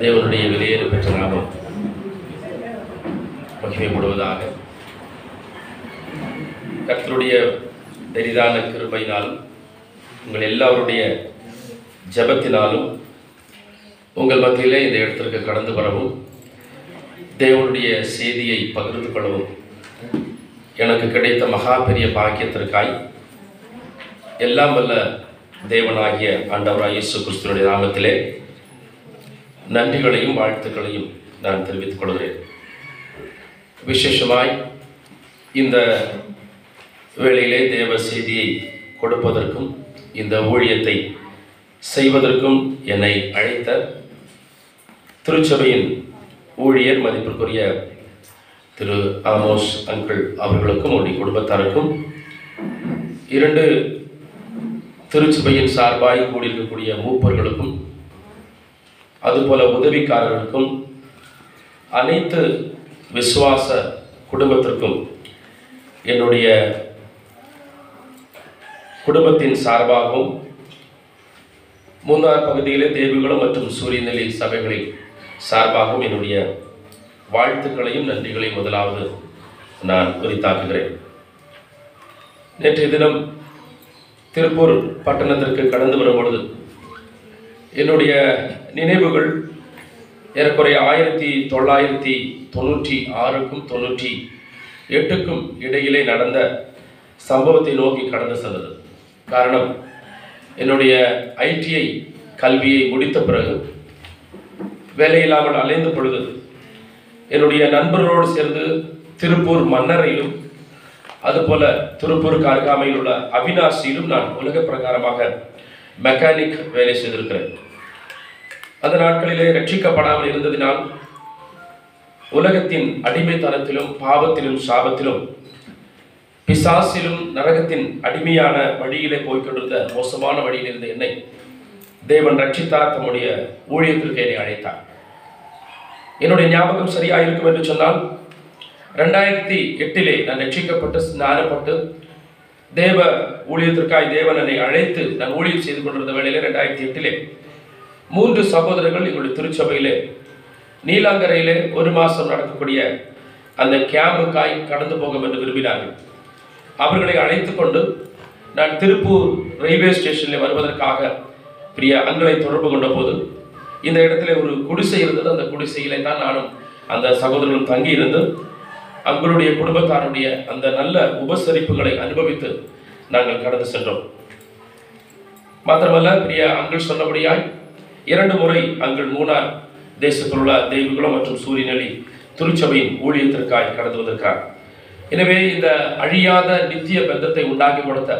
தேவனுடைய வெளியேறு பெற்ற நாமம் மகிமைப்படுவதாக. கர்த்தருடைய பெரிதான கிருபையினாலும் உங்கள் எல்லாருடைய ஜெபத்தினாலும் உங்கள் மத்தியிலே இந்த இடத்திற்கு கடந்து வரவும் தேவனுடைய செய்தியை பகிர்ந்து கொள்ளவும் எனக்கு கிடைத்த மகா பெரிய பாக்கியத்திற்காய் எல்லாம் வல்ல தேவனாகிய ஆண்டவராக இயேசு கிறிஸ்துவனுடைய நாமத்திலே நன்றிகளையும் வாழ்த்துக்களையும் நான் தெரிவித்துக் கொள்கிறேன். விசேஷமாய் இந்த வேளையிலே தேவ செய்தியை கொடுப்பதற்கும் இந்த ஊழியத்தை செய்வதற்கும் என்னை அழைத்த திருச்சபையின் ஊழியர் மதிப்பிற்குரிய திரு ஆமோஸ் அங்கிள் அவர்களுக்கும் உடைய குடும்பத்தாருக்கும் இரண்டு திருச்சபையின் சார்பாய் கூடியிருக்கக்கூடிய மூப்பர்களுக்கும் அதுபோல உதவிக்காரர்களுக்கும் அனைத்து விசுவாச குடும்பத்திற்கும் என்னுடைய குடும்பத்தின் சார்பாகவும் மூன்றார் பகுதியிலே தேவிகளும் மற்றும் சூரியநிலை சபைகளின் சார்பாகவும் என்னுடைய வாழ்த்துக்களையும் நன்றிகளையும் முதலாவது நான் உரித்தாக்குகிறேன். நேற்றைய தினம் திருப்பூர் பட்டணத்திற்கு கடந்து வரும் பொழுது என்னுடைய நினைவுகள் ஏறக்குறைய ஆயிரத்தி தொள்ளாயிரத்தி தொண்ணூற்றி ஆறுக்கும் தொண்ணூற்றி எட்டுக்கும் இடையிலே நடந்த சம்பவத்தை நோக்கி கடந்து சென்றது. காரணம் என்னுடைய ஐடிஐ கல்வியை முடித்த பிறகு வேலையில்லாமல் அலைந்த பொழுது என்னுடைய நண்பர்களோடு சேர்ந்து திருப்பூர் மன்னரையிலும் அதுபோல திருப்பூருக்கு அருகாமையில் உள்ள அவினாசியிலும் நான் உலக பிரகாரமாக மெக்கானிக் வேலை செய்திருக்கிறேன். அந்த நாட்களிலே ரட்சிக்கப்படாமல் இருந்ததினால் உலகத்தின் அடிமைத்தனத்திலும் பாவத்திலும் சாபத்திலும் பிசாசிலும் நரகத்தின் அடிமையான வழியிலே போய்கொண்டிருந்த மோசமான வழியில் இருந்த என்னை தேவன் ரட்சித்தார் தம்முடைய ஊழியத்திற்கு என்னை அழைத்தார். என்னுடைய ஞாபகம் சரியாக இருக்கும் என்று சொன்னால் ரெண்டாயிரத்தி எட்டிலே நான் ரட்சிக்கப்பட்டு ஸ்நானப்பட்டு தேவ ஊழியத்திற்காய் தேவன் என்னை அழைத்து நான் ஊழியம் செய்து கொண்டிருந்த வேளையிலே ரெண்டாயிரத்தி எட்டிலே மூன்று சகோதரர்கள் எங்களுடைய திருச்சபையிலே நீலாங்கரையிலே ஒரு மாதம் நடக்கக்கூடிய அந்த கேம்புக்காய் கடந்து போக என்று விரும்பினார்கள். அவர்களை அழைத்து கொண்டு நான் திருப்பூர் ரயில்வே ஸ்டேஷனில் வருவதற்காக பிரிய அங்களை தொடர்பு கொண்ட போது இந்த இடத்துல ஒரு குடிசை இருந்தது. அந்த குடிசையிலே தான் நானும் அந்த சகோதரர்களும் தங்கி இருந்து அவங்களுடைய குடும்பத்தாருடைய அந்த நல்ல உபசரிப்புகளை அனுபவித்து நாங்கள் கடந்து சென்றோம். மாத்திரமல்ல பிரிய அங்கள் சொன்னபடியாய் இரண்டு முறை அங்கள் மூணார் தேசத்தில் உள்ள தெய்வகுலம் மற்றும் சூரியநெளி திருச்சபையின் ஊழியத்திற்காய் கடந்து வந்திருக்கிறார். எனவே இந்த அழியாத நித்திய பந்தத்தை உண்டாக்கி கொடுத்த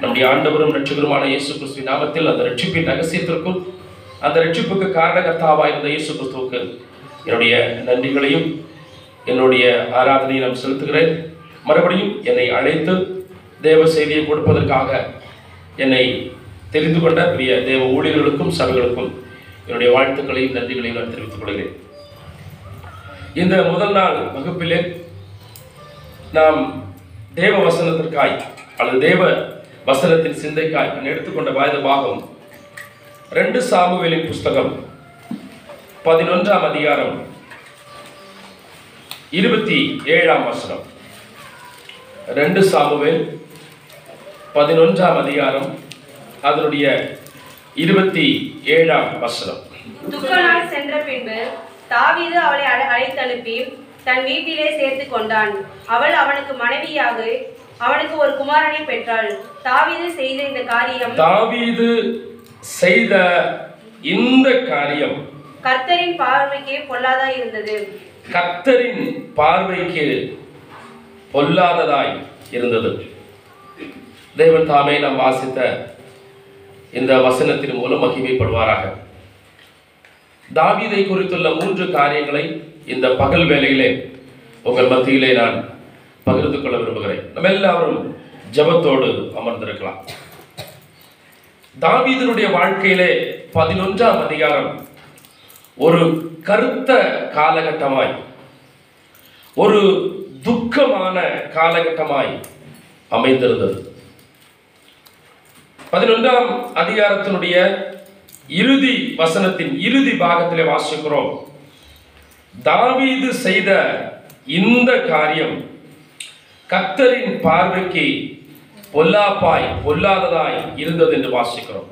நம்முடைய ஆண்டவரும் ரட்சகருமான இயேசு கிறிஸ்துவின் நாமத்தில் அந்த ரட்சிப்பின் ரகசியத்திற்கும் அந்த ரட்சிப்புக்கு காரணகர்த்தாவாக இருந்த இயேசு கிறிஸ்துவுக்கு என்னுடைய நன்றிகளையும் என்னுடைய ஆராதனையை நான் செலுத்துகிறேன். மறுபடியும் என்னை அழைத்து தேவ செய்தியை கொடுப்பதற்காக என்னை தெரிந்து கொண்ட பெரிய தேவ ஊழியர்களுக்கும் சபைகளுக்கும் என்னுடைய வாழ்த்துக்களையும் நன்றிகளையும் நான் தெரிவித்துக் கொள்கிறேன். இந்த முதல் நாள் வகுப்பிலே நாம் தேவ வசனத்திற்காய் அல்லது தேவ வசனத்தின் சிந்தைக்காய் நான் எடுத்துக்கொண்ட வாய்ந்த பாகம் ரெண்டு சாமுவேலின் புஸ்தகம் பதினொன்றாம் அதிகாரம் இருபத்தி ஏழாம் வசனம். ரெண்டு சாமுவேல் பதினொன்றாம் அதிகாரம் அதனுடைய இருபத்தி ஏழாம் வசனம். துக்க நாள் சென்ற பின்பு தாவீது அவளை அழ- அழைத்தனுப்பி தன் வீட்டிலே சேர்த்து கொண்டான். அவள் அவனுக்கு மனைவியாக அவனுக்கு ஒரு குமாரனை பெற்றாள். தாவீது செய்த இந்த காரியம் தாவீது செய்த இந்த காரியம் கர்த்தரின் பார்வைக்கு பொல்லாதா இருந்தது. கத்தரின் பார்வைக்கு பொல்லாததாய் இருந்தது. தேவன் தாமே நாம் வாசித்த இந்த வசனத்தின் மூலம் மகிமைப்படுவாராக. தாவீதை குறித்துள்ள மூன்று காரியங்களை இந்த பகல் வேலையிலே உங்கள் மத்தியிலே நான் பகிர்ந்து கொள்ள விரும்புகிறேன். நம்ம எல்லாரும் ஜெபத்தோடு அமர்ந்திருக்கலாம். தாவீதனுடைய வாழ்க்கையிலே பதினொன்றாம் அதிகாரம் ஒரு கருத்த காலகட்டமாய் ஒரு துக்கமான காலகட்டமாய் அமைந்திருந்தது. பதினொன்றாம் அதிகாரத்தினுடைய இறுதி வசனத்தின் இறுதி பாகத்திலே வாசிக்கிறோம். தாவீது செய்த இந்த காரியம் கத்தரின் பார்வைக்கு பொல்லாப்பாய் பொல்லாததாய் இருந்தது என்று வாசிக்கிறோம்.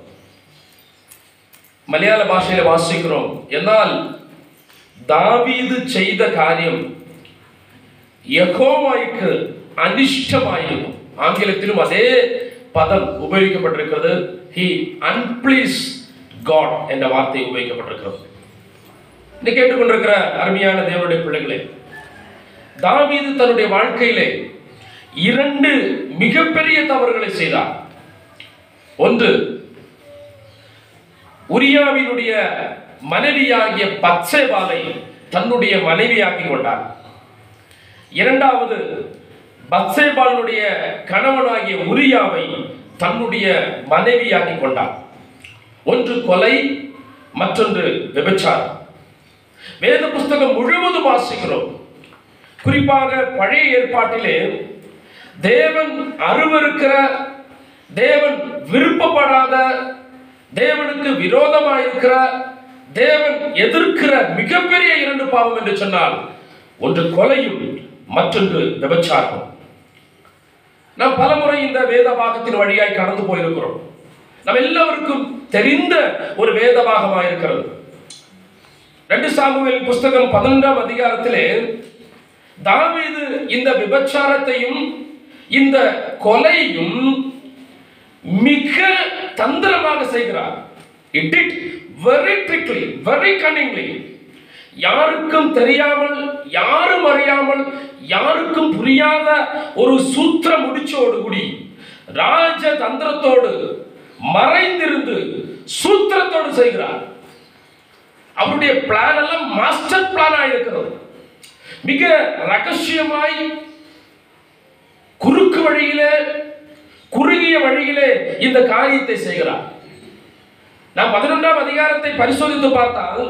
மலையாள பாஷையில் வாசிக்கிறோம் என்னால் தாவீது செய்த காரியம் யகோவாய்க்கு அனிஷ்டமாயிருக்கும் ஆங்கிலத்திலும் அதே பதம் உபயோகிக்கப்பட்டிருக்கிறது ஹி அன்பிளீஸ் காட் என்ற வார்த்தை உபயோகிக்கப்பட்டிருக்கிறது இன்னைக்கு கேட்டுக்கொண்டிருக்கிற அருமையான தேவனுடைய பிள்ளைகளே தாவீது தன்னுடைய வாழ்க்கையிலே இரண்டு மிகப்பெரிய தவறுகளை செய்தார் ஒன்று உரியாவினுடைய மனைவியாகிய பத்சேபாலை தன்னுடைய மனைவியாக்கி கொண்டார். இரண்டாவது பத்சேபாலனுடைய கணவனாகிய உரியாவை தன்னுடைய மனைவியாக்கி கொண்டார். ஒன்று கொலை மற்றொன்று விபச்சாரம். வேத புஸ்தகம் முழுவதும் வாசிக்கிறோம். குறிப்பாக பழைய ஏற்பாட்டிலே தேவன் அருவருக்கிற தேவன் விருப்பப்படாத தேவனுக்கு விரோதமாயிருக்கிற தேவன் எதிர்க்கிற மிகப்பெரிய இரண்டு பாவம் என்று சொன்னால் ஒன்று கொலையும் மற்றொன்று விபச்சாரம் நாம் பலமுறை இந்த வேத பாகத்தின் வழியாய் கடந்து போயிருக்கிறோம். நம்ம எல்லாருக்கும் தெரிந்த ஒரு வேத பாகமாக இருக்கிறது ரெண்டு சாமுவேல் புஸ்தகம் பதினொன்றாம் அதிகாரத்திலே தாவீது இந்த விபச்சாரத்தையும் இந்த கொலையும் மிக தந்திரமாக செய்கிறார். It it very trickly very cunningly யாருக்கும் தெரியாமல் யாரும் அறியாமல் யாருக்கும் புரியாத ஒரு சூத்திர முடிச்சோடு கூடி ராஜ தந்திரத்தோடு மறைந்திருந்து சூத்திரத்தோடு செய்கிறார். அவருடைய பிளான் எல்லாம் மாஸ்டர் பிளான் இருக்கிறது. மிக ரகசியமாய் குறுக்கு வழியிலே குறுகிய வழியிலே இந்த காரியத்தை செய்கிறார். நான் பதினொன்றாம் அதிகாரத்தை பரிசோதித்து பார்த்தால்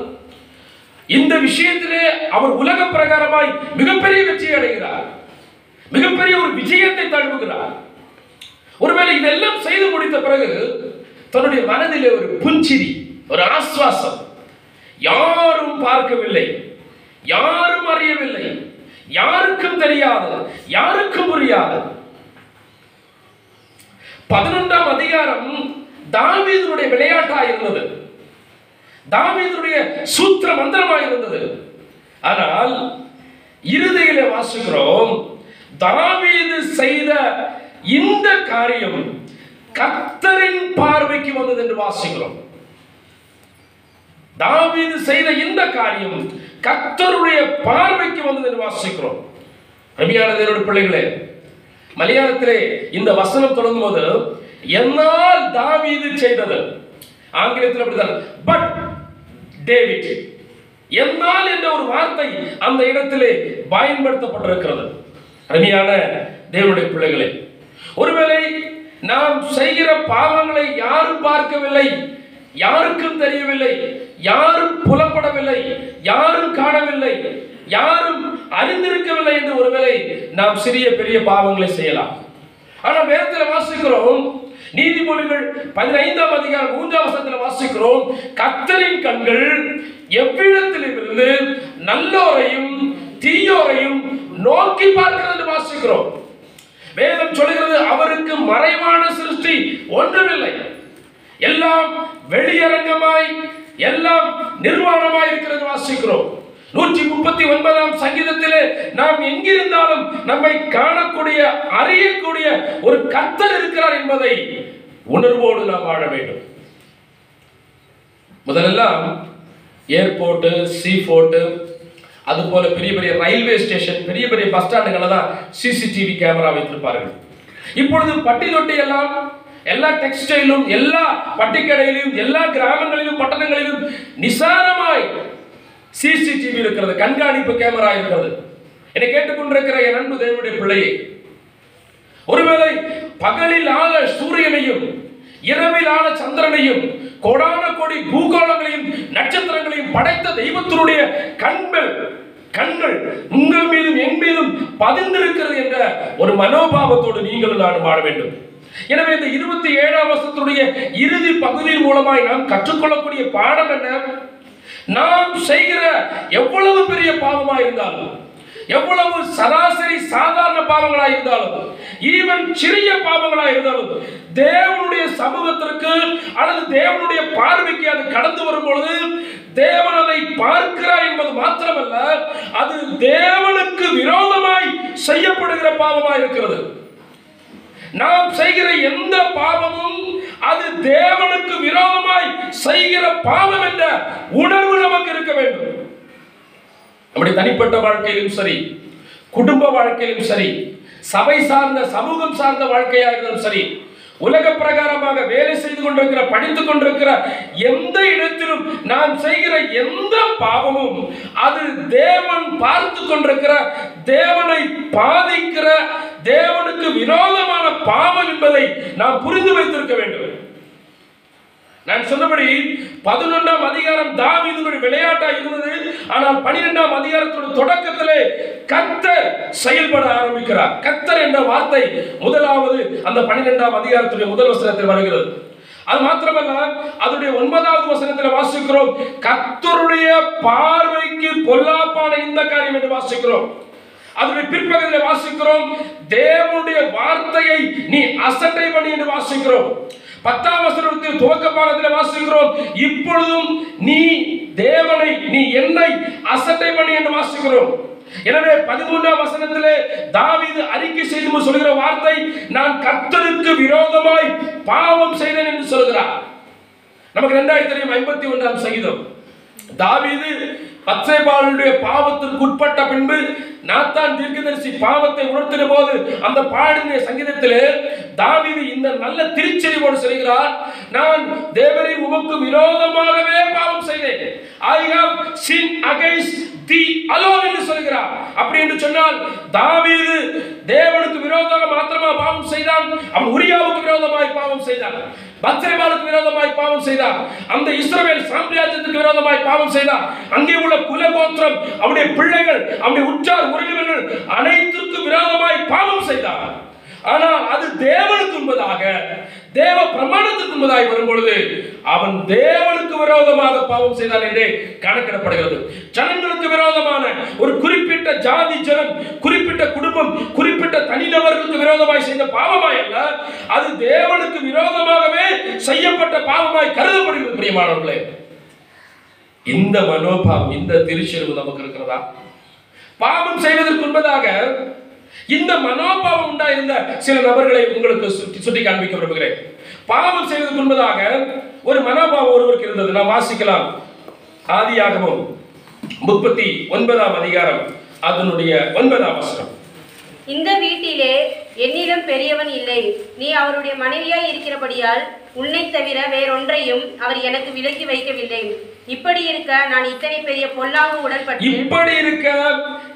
இந்த விஷயத்திலே அவர் உலக பிரகாரமாய் மிகப்பெரிய வெற்றி அடைகிறார். மிகப்பெரிய ஒரு விஜயத்தை தழுவுகிறார். ஒருவேளை இதெல்லாம் செய்து முடித்த பிறகு தன்னுடைய மனதிலே ஒரு புஞ்சிரி ஒரு ஆஸ்வாசம். யாரும் பார்க்கவில்லை. யாரும் அறியவில்லை. யாருக்கும் தெரியாது யாருக்கும் புரியாது பதினொன்றாம் அதிகாரம் தாவீதுடைய விளையாட்டா இருந்தது தாவீதுடைய சூத்திர மந்திரமா இருந்தது ஆனால் இறுதியில வாசிக்கிறோம் தாவீது செய்த இந்த காரியம் கர்த்தரின் பார்வைக்கு வந்தது என்று வாசிக்கிறோம். தாவீது செய்த இந்த காரியம் கர்த்தருடைய பார்வைக்கு வந்தது என்று வாசிக்கிறோம். அருமையான தேவனுடைய பிள்ளைகளே மலையாளத்திலே இந்த வசனம் தொடங்கும் போது என்னால் தாவீது செய்தது. ஆங்கிலத்தில் அப்படிதான். பட் டேவிட் என்னால் என்ற ஒரு வார்த்தை அந்த இடத்திலே பயன்படுத்தப்பட்டிருக்கிறது. அருமையான தேவனுடைய பிள்ளைகளே ஒருவேளை நாம் செய்கிற பாவங்களை யாரும் பார்க்கவில்லை யாருக்கும் தெரியவில்லை யாரும் புலப்படவில்லை யாரும் காணவில்லை யாரும் அறிந்திருக்கவில்லை என்று ஒருவேளை நாம் சிறிய பெரிய பாவங்களை செய்யலாம். ஆனால் வேதத்தில் வாசிக்கிறோம் நீதிமொழிகள் பதினைந்தாம் அதிகாரம் மூன்றாம் வசத்தில் வாசிக்கிறோம் கத்தரின் கண்கள் எவ்விடத்திலிருந்து நல்லோரையும் தீயோரையும் நோக்கி பார்க்கிறது வாசிக்கிறோம். வேதம் சொல்கிறது அவருக்கு மறைவான சிருஷ்டி ஒன்றுமில்லை. எல்லாம் வெளியரங்கமாய் எல்லாம் நிர்வாணமாய் இருக்கிறது வாசிக்கிறோம். நூற்றி முப்பத்தி ஒன்பதாம் சங்கீதத்திலே நாம் எங்கிருந்தாலும் நம்மை காணக்கூடிய அறியக்கூடிய ஒரு கத்தர் இருக்கிறார் என்பதை உணர்வோடு நாம் வாழ வேண்டும். முதலெல்லாம் ஏர்போர்ட்டு சீ ஃபோர்ட்டு அது போல பெரிய பெரிய ரயில்வே ஸ்டேஷன் பெரிய பெரிய பஸ் ஸ்டாண்டுகளை தான் சிசிடிவி கேமரா வைத்திருப்பார்கள். இப்பொழுது பட்டி தொட்டி எல்லாம் எல்லா டெக்ஸ்டைலும் எல்லா பட்டிக்கடையிலும் எல்லா கிராமங்களிலும் பட்டணங்களிலும் நிசாரமாய் சிசிடிவி இருக்கிறது கண்காணிப்பு கேமரா இருக்கிறது. என்னை கேட்டுக்கொண்டிருக்கிற என் அன்பு தேவனுடைய பிள்ளையே ஒருவேளை பகலில் ஆள சூரியனையும் இரவில் ஆள சந்திரனையும் கோடான கோடி பூகோளங்களையும் நட்சத்திரங்களையும் படைத்த தெய்வத்தினுடைய கண்கள் கண்கள் உங்கள் மீதும் என் மீதும் பதிந்திருக்கிறது என்ற ஒரு மனோபாவத்தோடு நீங்களும் நான் வாழ வேண்டும். எனவே இந்த இருபத்தி ஏழாம் வருஷத்துடைய இறுதி பகுதியின் மூலமாய் நாம் கற்றுக்கொள்ளக்கூடிய பாடம் என்ன? நாம் செய்கிற எவ்வளவு பெரிய பாவமா இருந்தாலும் எவ்வளவு சராசரி சாதாரண பாவங்களா இருந்தாலும் ஈவன் சிறிய பாவங்களா இருந்தாலும் தேவனுடைய சமூகத்திற்கு அல்லது தேவனுடைய பார்வைக்கு அது கடந்து வரும் பொழுது தேவன் அதை பார்க்கிறார் என்பது மாத்திரமல்ல அது தேவனுக்கு விரோதமாய் செய்யப்படுகிற பாவமாய் இருக்கிறது. நாம் செய்கிற எந்த பாவமும் அது தேவனுக்கு விரோதமாய் செய்கிற பாவம் என்ற உணர்வு நமக்கு இருக்க வேண்டும். நம்முடைய தனிப்பட்ட வாழ்க்கையிலும் சரி குடும்ப வாழ்க்கையிலும் சரி சபை சார்ந்த சமூகம் சார்ந்த வாழ்க்கையாக இருந்தாலும் சரி உலக பிரகாரமாக வேலை செய்து கொண்டிருக்கிற படித்துக் கொண்டிருக்கிற எந்த இடத்திலும் நாம் செய்கிற எந்த பாவமும் அது தேவன் பார்த்து கொண்டிருக்கிற தேவனை பாதிக்கிற தேவனுக்கு விரோதமான பாவம் என்பதை நாம் புரிந்து வைத்திருக்க வேண்டும். நான் சொன்னபடி பதினொன்றாம் அதிகாரம் தாவீதுடைய விளையாட்டா இருந்தது. ஆனால் பனிரெண்டாம் அதிகாரத்தோட தொடக்கத்திலே கத்தர் செயல்பட ஆரம்பிக்கிறார். கத்தர் என்ற வார்த்தை முதலாவது அந்த பனிரெண்டாம் அதிகாரத்துடைய முதல் வசனத்தில் வருகிறது. அது மாத்திரமல்ல அதனுடைய ஒன்பதாவது வசனத்தில் வாசிக்கிறோம். கத்தருடைய பார்வைக்கு பொல்லாப்பான இந்த காரியம் என்று வாசிக்கிறோம். அதனுடைய பிற்பகுதியில் வாசிக்கிறோம். தேவனுடைய வார்த்தையை நீ அசட்டை பண்ணி என்று வாசிக்கிறோம். பத்தாம் வசனத்தில் துவக்க பாகத்தில் வாசிக்கிறோம். இப்பொழுதும் நீ தேவனை நீ என்னை அசட்டை பண்ணி என்று வாசிக்கிறோம். எனவே பதிமூன்றாம் வசனத்திலே தாவீது அறிக்கை செய்து சொல்கிற வார்த்தை நான் கர்த்தருக்கு விரோதமாய் பாவம் செய்தேன் என்று சொல்கிறார். நமக்கு ரெண்டாயிரத்தி தெரியும் ஐம்பத்தி ஒன்றாம் சகிதம் தாவீது பச்சைபாலுடைய பாவத்திற்கு உட்பட்ட பின்பு நாத்தான் தீர்க்கதரிசி பாவத்தை உணர்த்தின போது அந்த பாடின சங்கீதத்திலே தாவீது இந்த நல்ல திருச்செறிவோடு சொல்கிறார் நான் தேவரை உமக்கு விரோதமாகவே பாவம் செய்தேன். I have sin against thee alone என்று சொல்கிறார். அப்படி என்று சொன்னால் தாவீது தேவனுக்கு விரோதமாக மாத்திரமா பாவம் செய்தான் அவன் உரியாவுக்கு விரோதமாய் பாவம் செய்தான். பத்ரேபாலுக்கு விரோதமாய் பாவம் செய்தார். அந்த இஸ்ரவேல் சாம்ராஜ்யத்துக்கு விரோதமாய் பாவம் செய்தார். அங்கே உள்ள குலகோத்திரம் அவருடைய பிள்ளைகள் அவருடைய உற்றார் உறவினர்கள் அனைத்திற்கும் விரோதமாய் பாவம் செய்தார். ஆனால் அது தேவனுக்கு என்பதாக தேவ பிரமாணத்துக்கு உண்பதாய் வரும் பொழுது அவன் தேவனுக்கு விரோதமாக பாவம் செய்தான் என்றே கணக்கிடப்படுகிறது. ஜனங்களுக்கு விரோதமான ஒரு குறிப்பிட்ட ஜாதி ஜனம் குறிப்பிட்ட குடும்பம் குறிப்பிட்ட தனிநபர்களுக்கு விரோதமாய் செய்த பாவமாய் அல்ல அது தேவனுக்கு விரோதமாகவே செய்யப்பட்ட பாவமாய் கருதப்படுகிறது பிரியமானவர்களே. இந்த மனோபாவம் இந்த திருச்செருவு நமக்கு இருக்கிறதா? பாவம் செய்வதற்கு முன்பதாக இந்த மனோபாவம் உண்டாயிருந்த சில நபர்களை உங்களுக்கு சுட்டி சுட்டி காண்பிக்க விரும்புகிறேன். பாவம் செய்வதற்கு முன்பதாக ஒரு மனோபாவம் ஒருவருக்கு இருந்தது. நாம் வாசிக்கலாம். ஆதியாகவும் முப்பத்தி ஒன்பதாம் அதிகாரம். அதனுடைய ஒன்பதாம் வசனம். இந்த வீட்டிலே என்னிடம் பெரியவன் இல்லை. நீ அவருடைய மனைவியாய் இருக்கிறபடியால் உன்னை தவிர வேறொன்றையும் அவர் எனக்கு விலக்கி வைக்கவில்லை. இப்படி இருக்க நான் இத்தனை பெரிய பொல்லாங்கு உடன்பட்டு இப்படி இருக்க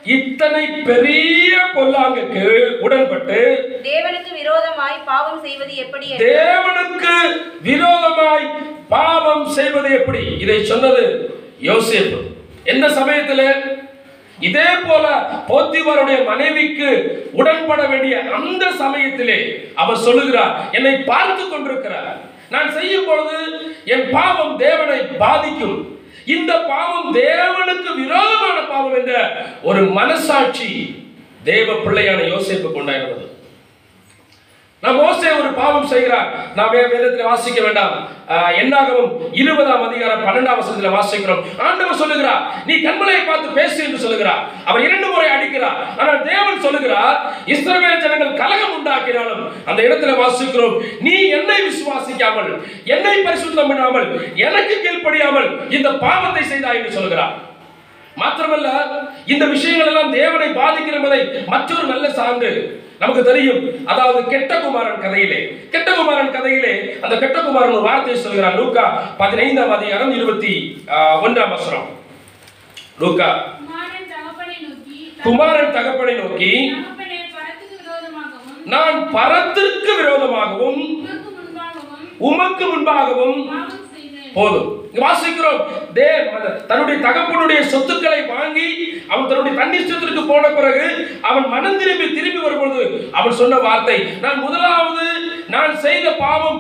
இத்தனை பெரிய பொல்லாங்குக்கு உடன்பட்டு தேவனுக்கு விரோதமாய் பாவம் செய்வது எப்படி தேவனுக்கு விரோதமாய் பாவம் செய்வது எப்படி? இதை சொன்னது யோசேப்பு. எந்த சமயத்தில்? இதே போல போத்திபாருடைய மனைவிக்கு உடன்பட வேண்டிய அந்த சமயத்திலே அவர் சொல்லுகிறார் என்னை பார்த்து கொண்டிருக்கிறார். நான் செய்யும் பொழுது என் பாவம் தேவனை பாதிக்கும். இந்த பாவம் தேவனுக்கு விரோதமான பாவம் என்ற ஒரு மனசாட்சி தேவ பிள்ளையான யோசிப்பு கொண்டாடுறது நாம் மோசே ஒரு பாவம் செய்கிறார். நாம் வே- வேதத்தில் வாசிக்க வேண்டாம். ஆஹ், என்னாகவும் இருபதாம் அதிகாரம் பன்னெண்டாம் வசனத்தில் வாசிக்கிறோம். ஆண்டவர் சொல்லுகிறார் நீ கண்மலையை பார்த்து பேசு என்று சொல்லுகிறார். அவர் இரண்டு முறை அடிக்கிறார். ஆனால் தேவன் சொல்லுகிறார் இஸ்ரவேல் ஜனங்கள் கலகம் உண்டாக்கினாலும் அந்த இடத்துல வாசிக்கிறோம். நீ என்னை விசுவாசிக்காமல் என்னை பரிசுத்தம் பண்ணாமல் எனக்கு கீழ்ப்படியாமல் இந்த பாவத்தை செய்தாய் என்று சொல்லுகிறார். மாத்திரமல்ல இந்த விஷயங்கள் எல்லாம் தேவனை என்பதை மற்றொரு நல்ல சான்று நமக்கு தெரியும். அதாவது கெட்ட குமாரன் கதையிலே. கெட்ட குமாரன் கதையிலே அந்த கெட்ட குமாரன் ஒரு வார்த்தையை சொல்கிறார் லூக்கா பதினைந்தாம் அதிகாரம் இருபத்தி ஒன்றாம் வசனம். லூக்கா. குமாரன் தகப்பனை நோக்கி நான் பரத்திற்கு விரோதமாகவும் உமக்கு முன்பாகவும் போதும். வாசிக்கிறோம். தே தன்னுடைய தகப்பனுடைய சொத்துக்களை வாங்கி அவன் தன்னுடைய தன்னிஷ்டத்திற்கு போன பிறகு அவன் மனம் திரும்பி திரும்பி வரும்பொழுது அவன் சொன்ன வார்த்தை நான் முதலாவது நான் செய்த பாவம்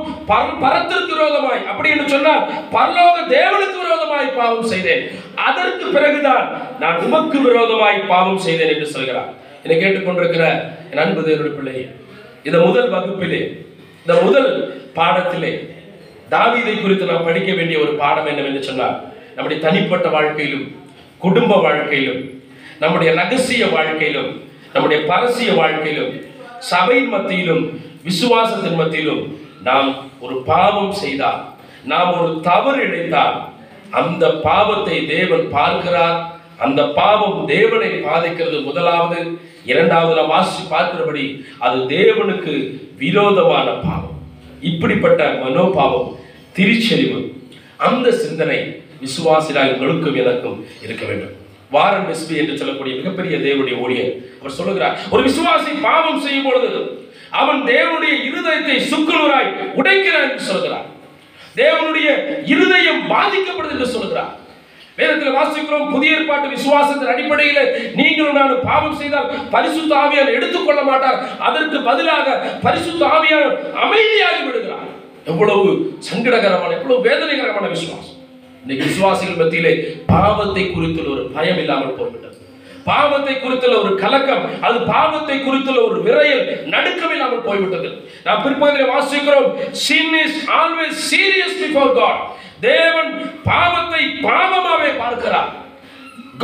பரத்திற்கு விரோதமாய். அப்படி என்று சொன்னால் பரலோக தேவனுக்கு விரோதமாய் பாவம் செய்தேன். அதற்கு பிறகுதான் நான் உமக்கு விரோதமாய் பாவம் செய்தேன் என்று சொல்கிறார். என்னை கேட்டுக்கொண்டிருக்கிற என் அன்பு தேவனுடைய பிள்ளை இந்த முதல் வகுப்பிலே இந்த முதல் பாடத்திலே தாவீதை குறித்து நாம் படிக்க வேண்டிய ஒரு பாடம் என்னவென்று சொன்னால் நம்முடைய தனிப்பட்ட வாழ்க்கையிலும் குடும்ப வாழ்க்கையிலும் நம்முடைய ரகசிய வாழ்க்கையிலும் நம்முடைய பரசிய வாழ்க்கையிலும் சபையின் மத்தியிலும் விசுவாசத்தின் மத்தியிலும் நாம் ஒரு பாவம் செய்தால் நாம் ஒரு தவறு இழைத்தால் அந்த பாவத்தை தேவன் பார்க்கிறார். அந்த பாவம் தேவனை பாதிக்கிறது முதலாவது. இரண்டாவது நாம் வாசி பார்க்கிறபடி அது தேவனுக்கு விரோதமான பாவம். இப்படிப்பட்ட மனோபாவம் திருச்செறிவு அந்த சிந்தனை விசுவாசிலாய் உங்களுக்கும் எனக்கும் இருக்க வேண்டும். வாரன் வெஸ்பி என்று சொல்லக்கூடிய மிகப்பெரிய தேவனுடைய ஊழியர் அவர் சொல்லுகிறார் ஒரு விசுவாசி பாவம் செய்யும் பொழுது அவன் தேவனுடைய இருதயத்தை சுக்குநூறாய் உடைக்கிறான் என்று சொல்கிறார் தேவனுடைய இருதயம் பாதிக்கப்படுது என்று சொல்கிறார் வேதத்தில் வாசிக்கிறோம் புதிய ஏற்பாட்டு விசுவாசத்தின் அடிப்படையில் நீங்களும் நான் பாவம் செய்தால் பரிசுத்த ஆவியார் எடுத்துக்கொள்ள மாட்டார். அதற்கு பதிலாக பரிசுத்த ஆவியார் அமைதியாகி விடுகிறார். எவ்வளவு சங்கடகரமான எவ்வளவு வேதனைகரமான விசுவாசம். இன்னைக்கு விசுவாசிகள் மத்தியிலே பாவத்தை குறித்துள்ள ஒரு பயம் இல்லாமல் போய்விட்டது. பாவத்தை குறித்துள்ள ஒரு கலக்கம் அது பாவத்தை குறித்துள்ள ஒரு விரையல் நடுக்கம் இல்லாமல் போய்விட்டது. நான் பிற்பகுதியில் வாசிக்கிறோம் sin is always serious before God. தேவன் பாவத்தை பாவமாவே பார்க்கிறார்.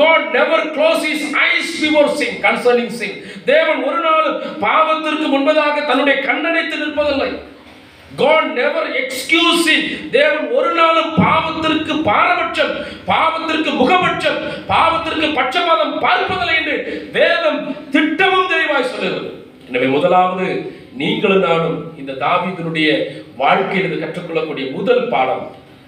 God never closes his eyes before sin concerning sin. தேவன் ஒரு நாள் பாவத்திற்கு முன்பதாக தன்னுடைய கண்ணனைத்து நிற்பதில்லை. God never excuse sin. தேவன் ஒரு நாளும் பாவத்திற்கு பாரபட்சம் பாவத்திற்கு முகபட்சம் பாவத்திற்கு பட்சபாதம் பார்ப்பதில்லை என்று வேதம் திட்டமும் தெளிவாய் சொல்லுகிறது. எனவே முதலாவது நீங்களும் நானும் இந்த தாவிதனுடைய வாழ்க்கையில் கற்றுக்கொள்ளக்கூடிய முதல் பாடம்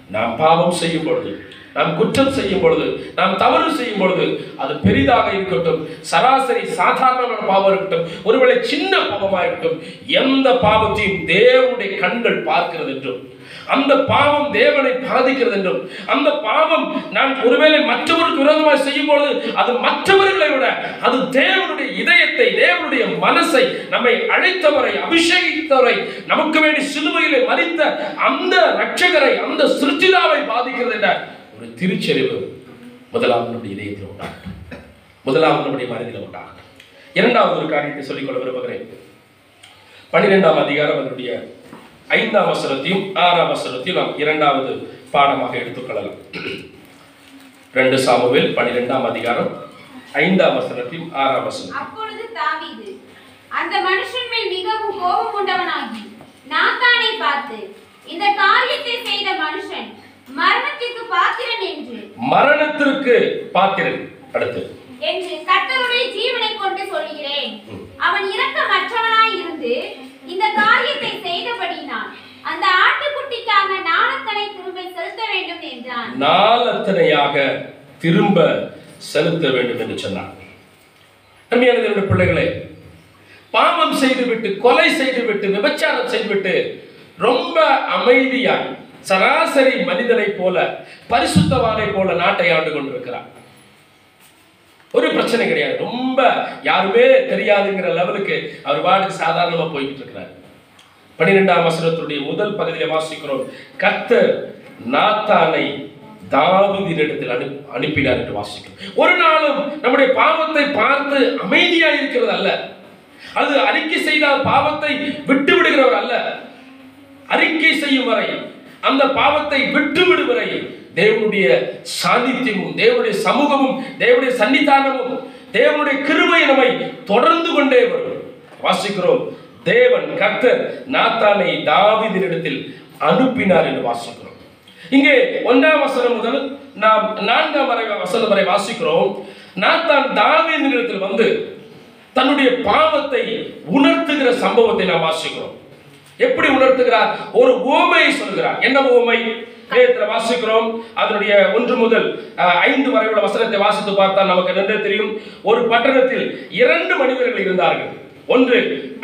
நாம் பாவம் செய்யும் பொழுது நாம் குற்றம் செய்யும் பொழுது நாம் தவறு செய்யும் பொழுது அது பெரிதாக இருக்கட்டும் சராசரி சாதாரணமான பாவம் இருக்கட்டும் ஒருவேளை சின்ன பாவமாக இருக்கட்டும் எந்த பாவத்தையும் தேவனுடைய கண்கள் பார்க்கிறது என்றும் அந்த பாவம் தேவனை பாதிக்கிறது என்றும் அந்த பாவம் நான் ஒருவேளை மற்றவருக்கு விரோதமாக செய்யும் பொழுது அது மற்றவர்களை விட அது தேவனுடைய இதயத்தை தேவனுடைய மனசை நம்மை அழைத்தவரை அபிஷேகித்தவரை நமக்கு வேண்டி சிலுவையிலே மறித்த அந்த ரட்சகரை அந்த சிருச்சிதாவை பாதிக்கிறது என்ற ஒரு திருச்செறிவு முதலாவது நம்முடைய இதயத்தில் உண்டாகும். முதலாவது நம்முடைய மனதில் உண்டாகும். இரண்டாவது ஒரு காரியத்தை சொல்லிக்கொள்ள விரும்புகிறேன். பன்னிரெண்டாம் அதிகாரம் அதனுடைய ஐந்தாம் வசனத்தையும் ஆறாம் வசனத்தையும் நாம் இரண்டாவது பாடமாக எடுத்துக்கொள்ளலாம். ரெண்டு சாமுவேல் பன்னிரெண்டாம் அதிகாரம் ஐந்தாம் வசனத்தையும் ஆறாம் வசனம் அப்பொழுது தாவீது அந்த மனுஷன் மேல் மிகவும் கோபம் கொண்டவனாகி நாத்தானை பார்த்து இந்த காரியத்தை செய்த மனுஷன் மரணத்திற்கு பாத்திரன் என்று. மரணத்திற்கு பாத்திரன் அடுத்து. என்று கர்த்தருடைய ஜீவனை கொண்டு சொல்கிறேன் அவன் இரக்கமற்றவனாய் இருந்து இந்த காரியத்தை செய்தபடினால் அந்த ஆட்டுக்குட்டிக்கான நாணத்தனை திரும்ப செலுத்த வேண்டும் என்றான். நாலத்தனையாக திரும்ப செலுத்த வேண்டும் என்று சொன்னார் அருமையான தேவனுடைய பிள்ளைகளே பாவம் செய்துவிட்டு கொலை செய்துவிட்டு விபச்சாரம் செய்துவிட்டு ரொம்ப அமைதியாய் சராசரி மனிதனைப் போல பரிசுத்தவானை போல நாட்டை ஆண்டு கொண்டிருக்கிறார் ஒரு பிரச்சனை கிடையாது. ரொம்ப யாருமே தெரியாதுங்கிற லெவலுக்கு அவர் பாட்டுக்கு சாதாரணமாக போய்கிட்டு இருக்கிறார். பன்னிரெண்டாம் வசனத்துடைய முதல் பகுதியில் வாசிக்கிறோம். கத்து நாத்தானை தாவீதினிடத்தில் அனு அனுப்பினார் என்று வாசிக்கிறோம். ஒரு நாளும் நம்முடைய பாவத்தை பார்த்து அமைதியா இருக்கிறது அல்ல. அது அறிக்கை செய்தால் பாவத்தை விட்டு விடுகிறவர் அல்ல. அறிக்கை செய்யும் வரை அந்த பாவத்தை விட்டு விடும் வரை தேவனுடைய சாநித்தியமும் தேவனுடைய சமூகமும் தேவனுடைய சன்னிதானமும் தேவனுடைய கிருமை நம்மை தொடர்ந்து கொண்டே வரும். வாசிக்கிறோம். தேவன் கர்த்தர் நாத்தானை தாவிதனிடத்தில் அனுப்பினார் என்று வாசிக்கிறோம். இங்கே ஒன்றாம் வசனம் முதல் நாம் நான்காம் வரை வசனம் வரை வாசிக்கிறோம். நாத்தான் தாவீதினிடத்தில் வந்து தன்னுடைய பாவத்தை உணர்த்துகிற சம்பவத்தை நாம் வாசிக்கிறோம். எப்படி உணர்த்துகிறார்? ஒரு ஓமையை சொல்கிறார். என்ன ஓமை வேதத்தில் வாசிக்கிறோம். அதனுடைய ஒன்று முதல் ஐந்து வரை உள்ள வசனத்தை வாசித்து பார்த்தால் நமக்கு நன்றே தெரியும். ஒரு பட்டணத்தில் இரண்டு மனிதர்கள் இருந்தார்கள். ஒன்று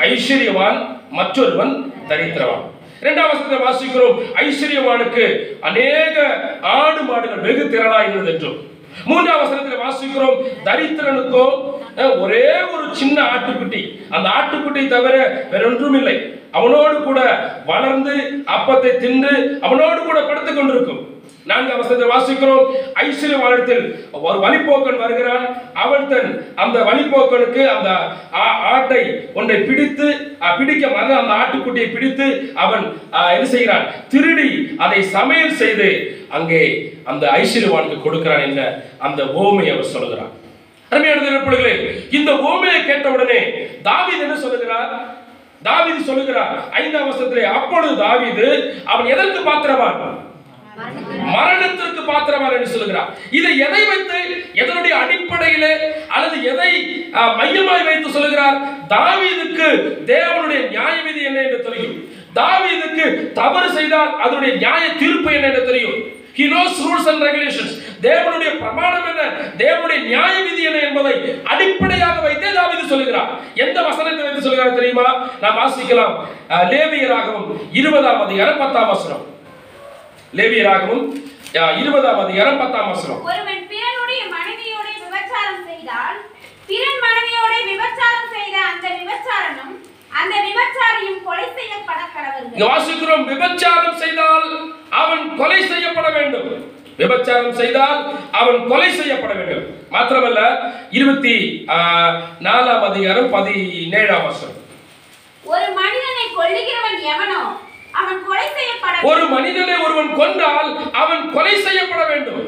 ஐஸ்வர்யவான் மற்றொருவன் தரித்திரவான். இரண்டாம் வசனத்தை வாசிக்கிறோம். ஐஸ்வர்யவானுக்கு அநேக ஆடு மாடுகள் வெகு திரளா இருந்தது என்றும். மூன்றாம் வசனத்தில் வாசிக்கிறோம். தரித்திரனுக்கோ ஒரே ஒரு சின்ன ஆட்டுக்குட்டி. அந்த ஆட்டுக்குட்டி தவிர வேற ஒன்றும் இல்லை அவனோடு கூட வளர்ந்து அப்பத்தை தின்று அவனோடு கூட படுத்துக் கொண்டிருக்கும். நான்கு அவசரத்தை வாசிக்கிறோம். ஐஸ்வர்யவானத்தில் ஒரு வழிப்போக்கன் வருகிறான். அவன் தன் அந்த வழிப்போக்கனுக்கு அந்த ஆ- ஆட்டை ஒன்றை பிடித்து பிடிக்க மறந்து அந்த ஆட்டுக்குட்டியை பிடித்து அவன் என்ன செய்கிறான்? திருடி அதை சமையல் செய்து அங்கே அந்த ஐஸ்வர்யவானுக்கு கொடுக்கிறான் என்ற அந்த ஓமை அவர் சொல்கிறான் அருமையான இந்த ஓமையை கேட்டவுடனே தாவீது என்ன சொல்லுகிறார்? தாவீது சொல்லுகிறார் ஐந்தாம் வருஷத்திலே அப்பொழுது தாவீது அவன் எதற்கு பாத்திரவான்? மரணத்திற்கு பாத்திரவான் என்று சொல்லுகிறார். இதை எதை வைத்து எதனுடைய அடிப்படையிலே அல்லது எதை அஹ், மையமாய் வைத்து சொல்லுகிறார்? தாவீதுக்கு தேவனுடைய நியாய விதி என்ன என்று தெரியும். தாவீதுக்கு தவறு செய்தால் அதனுடைய நியாய தீர்ப்பு என்ன என்று தெரியும். He knows rules and regulations. தேவனுடைய பிரமாணம் என்ன? தேவனுடைய நியாய விதி என்ன என்பதை அடிப்படையாக வைத்தே தாவீது சொல்லுகிறார். எந்த வசனத்தை வைத்து சொல்லுகிறார் தெரியுமா? நாம் வாசிக்கலாம். லேவியராகவும் இருபதாம் அதிகாரம் பத்தாம் வசனம். லேவியராகவும் இருபதாம் அதிகாரம் பத்தாம் வசனம். ஒருவன் பிறனுடைய மனைவியோட விபச்சாரம் செய்தால் பிறன் மனைவியோட விபச்சாரம் செய்த அந்த விபச்சாரனும் அந்த விபச்சாரியும் கொலை செய்யப்பட கடவர்கள். வாசிக்கிறோம். விபச்சாரம் செய்தால் அவன் கொலை செய்யப்பட வேண்டும். விபச்சாரம் செய்தால் அவன் கொலை செய்யப்பட வேண்டும். மாத்திரமல்ல இருபத்தி நாலாம் அதிகாரம் பதினேழாம் வசனம். ஒரு மனிதனை கொல்லுகிறவன் எவனோ அவன் கொலை செய்யப்பட ஒரு மனிதனை ஒருவன் கொன்றால் அவன் கொலை செய்யப்பட வேண்டும்.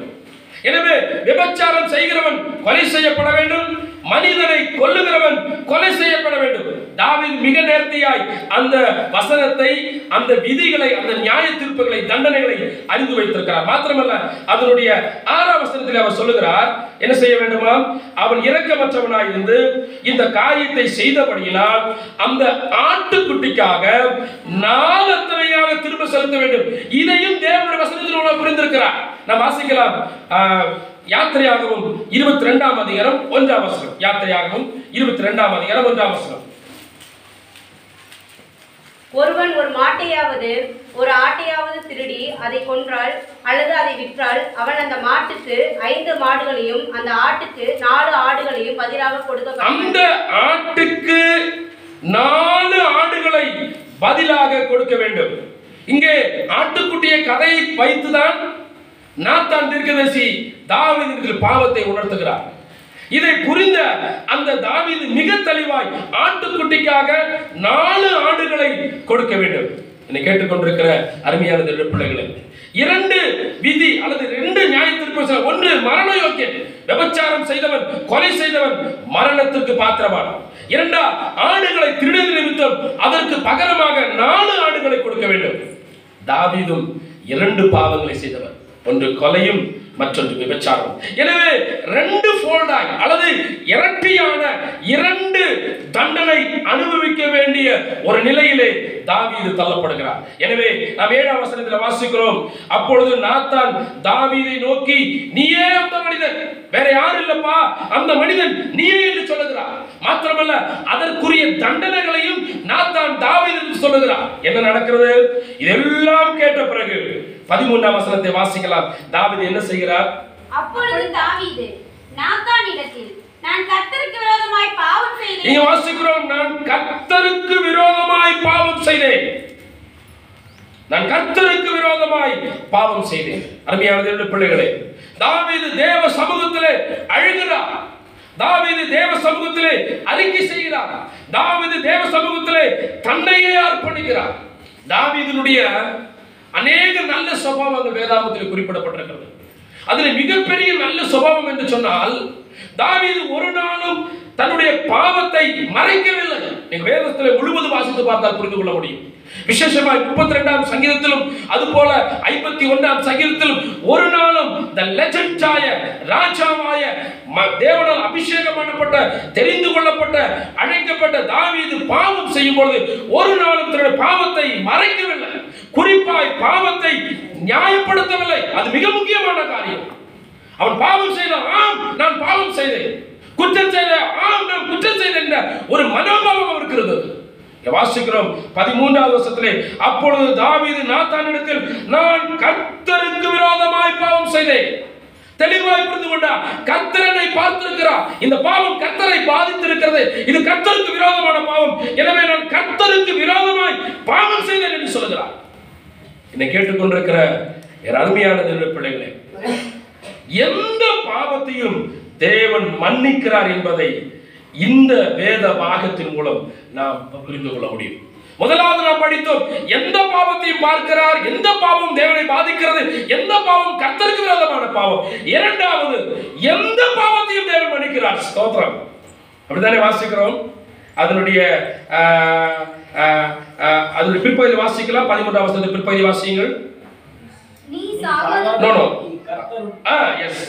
எனவே விபச்சாரம் செய்கிறவன் கொலை செய்யப்பட வேண்டும். மனிதனை கொல்லுகிறவன் கொலை செய்யப்பட வேண்டும். தாவின் மிக நேர்த்தியாய் அந்த வசனத்தை அந்த விதிகளை அந்த நியாய தீர்ப்புகளை தண்டனைகளை அறிந்து வைத்திருக்கிறார். மாத்திரமல்ல அதனுடைய ஆறாம் வசனத்தில் அவர் சொல்லுகிறார் என்ன செய்ய வேண்டுமா? அவன் இரக்கமற்றவனாய் இருந்து இந்த காரியத்தை செய்தபடியினால் அந்த ஆட்டுக்குட்டிக்காக நாலத்தனையாக திரும்ப செலுத்த வேண்டும். இதையும் தேவனுடைய வசனத்தில் புரிந்திருக்கிறார். நான் வாசிக்கலாம். ஆஹ், யாத்திரையாகவும் இருபத்தி ரெண்டாம் அதிகாரம் ஒன்றாம் வசனம். யாத்திரையாகவும் இருபத்தி ரெண்டாம் அதிகாரம் ஒன்றாம் வசனம். ஒருவன் ஒரு மாட்டையாவது ஒரு ஆட்டையாவது திருடி அதை கொன்றால் அல்லது அதை விற்றால் அவன் அந்த மாட்டுக்கு ஐந்து மாடுகளையும் அந்த ஆட்டுக்கு நாலு ஆடுகளையும் பதிலாக கொடுக்க அந்த ஆட்டுக்கு நாலு ஆடுகளை பதிலாக கொடுக்க வேண்டும். இங்கே ஆட்டுக்குட்டிய கதையை வைத்துதான் நாத்தான் தீர்க்கதரிசி தாவீதின் பாவத்தை உணர்த்துகிறார். இதை புரிந்த அந்த தாவீது மிக தெளிவாய் ஆட்டுக்குட்டிக்காக நாலு ஆண்டுகளை கொடுக்க வேண்டும். என்னை கேட்டுக்கொண்டிருக்கிற அருமையான தேவ இரண்டு விதி அல்லது ரெண்டு நியாயத்திற்கு ஒன்று மரண யோக்கியன் விபச்சாரம் செய்தவன் கொலை செய்தவன் மரணத்திற்கு பாத்திரமான இரண்டா ஆடுகளை திருடுவது நிமித்தம் அதற்கு பகரமாக நாலு ஆடுகளை கொடுக்க வேண்டும். தாவீதும் இரண்டு பாவங்களை செய்தவர் ஒன்று கொலையும் மற்றொன்று விபச்சாரம் எனவே ரெண்டு ஃபோல்டாய் அல்லது இரட்டியான இரண்டு தண்டனை அனுபவிக்க வேண்டிய ஒரு நிலையிலே தாவீது தள்ளப்படுகிறார். எனவே நாம் ஏழாம் வசனத்தில் வாசிக்கிறோம் அப்பொழுது நாத்தான் தாவீதை நோக்கி நீயே அந்த மனிதன் வேற யாரும் இல்லப்பா அந்த மனிதன் நீயே என்று சொல்லுகிறார். மாத்திரமல்ல அதற்குரிய தண்டனைகளையும் நாத்தான் என்று சொல்லுகிறார். என்ன நடக்கிறது? இதெல்லாம் கேட்ட பிறகு பதிமூன்றாம் வசனத்தை வாசிக்கலாம். தாவீது என்ன செய்கிறார்? அப்பொழுது தாவீது நாத்தானிடத்தில் நான் கர்த்தருக்கு விரோதமாய் பாவம் செய்தேன். இங்க வாசிக்கிறோம் நான் கர்த்தருக்கு விரோதமாய் பாவம் செய்தேன். நான் கர்த்தருக்கு விரோதமாய் பாவம் செய்தேன். அருமையான பிள்ளைகளே தாவீது தேவ சமூகத்திலே அழுகிறார். தாவீது தேவ சமூகத்திலே அறிக்கை செய்கிறார். தாவீது தேவ சமூகத்திலே தன்னையே அர்ப்பணிக்கிறார். தாவீதினுடைய அநேக நல்ல சுபாவங்கள் வேதாமத்தில் குறிப்பிடப்பட்டிருக்கிறது. அதில் மிகப்பெரிய நல்ல சுபாவம் என்று சொன்னால் தாவீது ஒரு நாளும் தன்னுடைய பாவத்தை மறைக்கவில்லை. நீங்க வேதத்தில் முழுவதும் வாசித்து பார்த்தால் புரிந்து கொள்ள முடியும். விசேஷமாய் முப்பத்தி ரெண்டாம் சங்கீதத்திலும் அதுபோல ஐம்பத்தி ஒன்றாம் சங்கீதத்திலும் ஒரு நாளும் த லெஜண்டாய ராஜாவாய தேவனால் அபிஷேகம் பண்ணப்பட்ட தெரிந்து கொள்ளப்பட்ட அழைக்கப்பட்ட தாவீது பாவம் செய்யும் பொழுது ஒரு நாளும் தன்னுடைய பாவத்தை மறைக்கவில்லை. குறிப்பாய் பாவத்தை நியாயப்படுத்தவில்லை. அது மிக முக்கியமான காரியம். அவன் பாவம் செய்தான் ஆம் நான் பாவம் செய்தேன். குற்றம் செய்த ஆம் நான் குற்றம் செய்தேன் என்ற ஒரு மனோபாவம் அவருக்கு இருந்தது. வாசிக்கிறோம். பதிமூன்றாவது வருஷத்திலே அப்பொழுது தாவீது நாத்தானிடத்தில் நான் கர்த்தருக்கு விரோதமாய் பாவம் செய்தேன். தெளிவாய் புரிந்து கொண்டா கர்த்தரனை பார்த்திருக்கிறார். இந்த பாவம் கர்த்தரை பாதித்திருக்கிறது. இது கர்த்தருக்கு விரோதமான பாவம். எனவே நான் கர்த்தருக்கு விரோதமாய் பாவம் செய்தேன் என்று சொல்கிறார் என்னை கேட்டுக்கொண்டிருக்கிற என் அருமையான பிள்ளைகளே எந்த பாவத்தையும் தேவன் மன்னிக்கிறார் என்பதை இந்த வேத பாகத்தின் மூலம் நாம் புரிந்து கொள்ள முடியும். முதலாவது நாம் படித்தோம் எந்த பாவத்தையும் பார்க்கிறார் எந்த பாவம் தேவனை பாதிக்கிறது எந்த பாவம் கர்த்தருக்கு விரோதமான பாவம். இரண்டாவது எந்த பாவத்தையும் தேவன் மன்னிக்கிறார். ஸ்தோத்திரம். அப்படித்தானே வாசிக்கிறோம்? அதனுடைய அதனுடைய பிற்பகுதி வாசிக்கலாம். பதிமூன்றாம் வசனத்தை பிற்பகுதி வாசியுங்கள். No no ah yes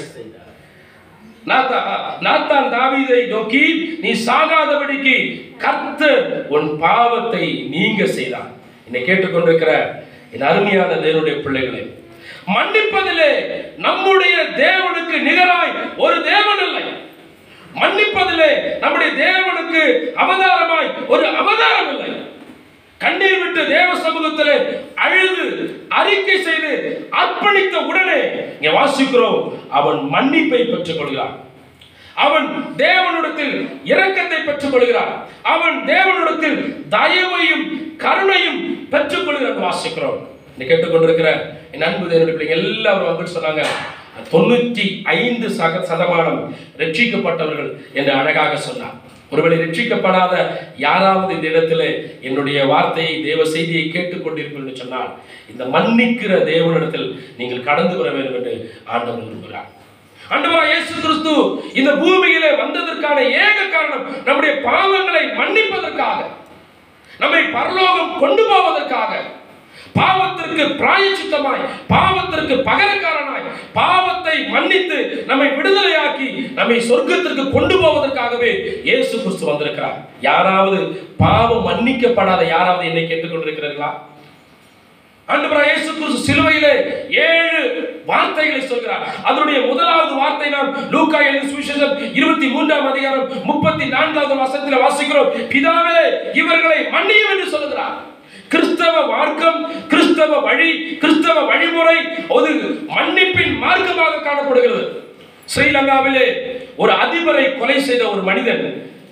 Nathan ah, தாவீதை நோக்கி நீ சாகாதபடிக்கு கர்த்தர் உன் பாவத்தை நீங்க செய்தார். என்னை கேட்டுக்கொண்டிருக்கிற என் அருமையான தேவனுடைய பிள்ளைகளே மன்னிப்பதிலே நம்முடைய தேவனுக்கு நிகராய் ஒரு தேவன் இல்லை. மன்னிப்பதிலே நம்முடைய தேவனுக்கு அவதாரமாய் ஒரு அவதாரம் இல்லை. கண்ணீர் விட்டு தேவ சமூகத்தில் அழுது அறிக்கை செய்து அர்ப்பணித்த உடனே இங்க வாசிக்கிறோம் அவன் மன்னிப்பை பெற்றுக் கொள்கிறான் அவன் தேவனிடத்தில் இரக்கத்தை பெற்றுக் கொள்கிறான் அவன் தேவனிடத்தில் தயவையும் கருணையும் பெற்றுக் கொள்கிறான் வாசிக்கிறோம். நீ கேட்டுக்கொண்டிருக்கிற என் அன்பு தேவனுடைய பிள்ளைங்க எல்லாரும் வந்து சொன்னாங்க தொண்ணூற்றி ஐந்து சக சதமானம் ரட்சிக்கப்பட்டவர்கள் என்று அழகாக சொன்னார். ஒருவேளை ரட்சிக்கப்படாத யாராவது இந்த இடத்துல என்னுடைய வார்த்தையை தேவ செய்தியை கேட்டுக்கொண்டிருப்பீர்கள் என்று சொன்னால் இந்த மன்னிக்கிற தேவனிடத்தில் நீங்கள் கடந்து வர வேண்டும் என்று ஆண்டவர் விரும்புகிறார். ஆண்டவராக இயேசு கிறிஸ்து இந்த பூமியிலே வந்ததற்கான ஏக காரணம் நம்முடைய பாவங்களை மன்னிப்பதற்காக நம்மை பரலோகம் கொண்டு போவதற்காக பாவத்திற்கு பிராயச்சித்தமாய் பாவத்திற்கு பகரக்காரனாய் பாவத்தை மன்னித்து நம்மை விடுதலையாக்கி நம்மை சொர்க்கத்திற்கு கொண்டு போவதற்காகவே இயேசு கிறிஸ்து வந்திருக்கிறார். யாராவது பாவம் மன்னிக்கப்படாத யாராவது என்னை கேட்டுக்கொண்டிருக்கிறீர்களா? ஆண்டவராக இயேசு கிறிஸ்து சிலுவையிலே ஏழு வார்த்தைகளை சொல்கிறார். அதனுடைய முதலாவது வார்த்தை நாம் லூக்கா எழுதிய சுவிசேஷம் இருபத்தி மூன்றாம் அதிகாரம் முப்பத்தி நான்காவது வசத்தில் வாசிக்கிறோம். பிதாவே இவர்களை மன்னியும் என்று சொல்கிறார் கிறிஸ்தவ மார்க்கம் கிறிஸ்தவ வழி கிறிஸ்தவ வழிமுறை அது மன்னிப்பின் மார்க்கமாக காணப்படுகிறது. ஸ்ரீலங்காவிலே ஒரு அதிபரை கொலை செய்த ஒரு மனிதன்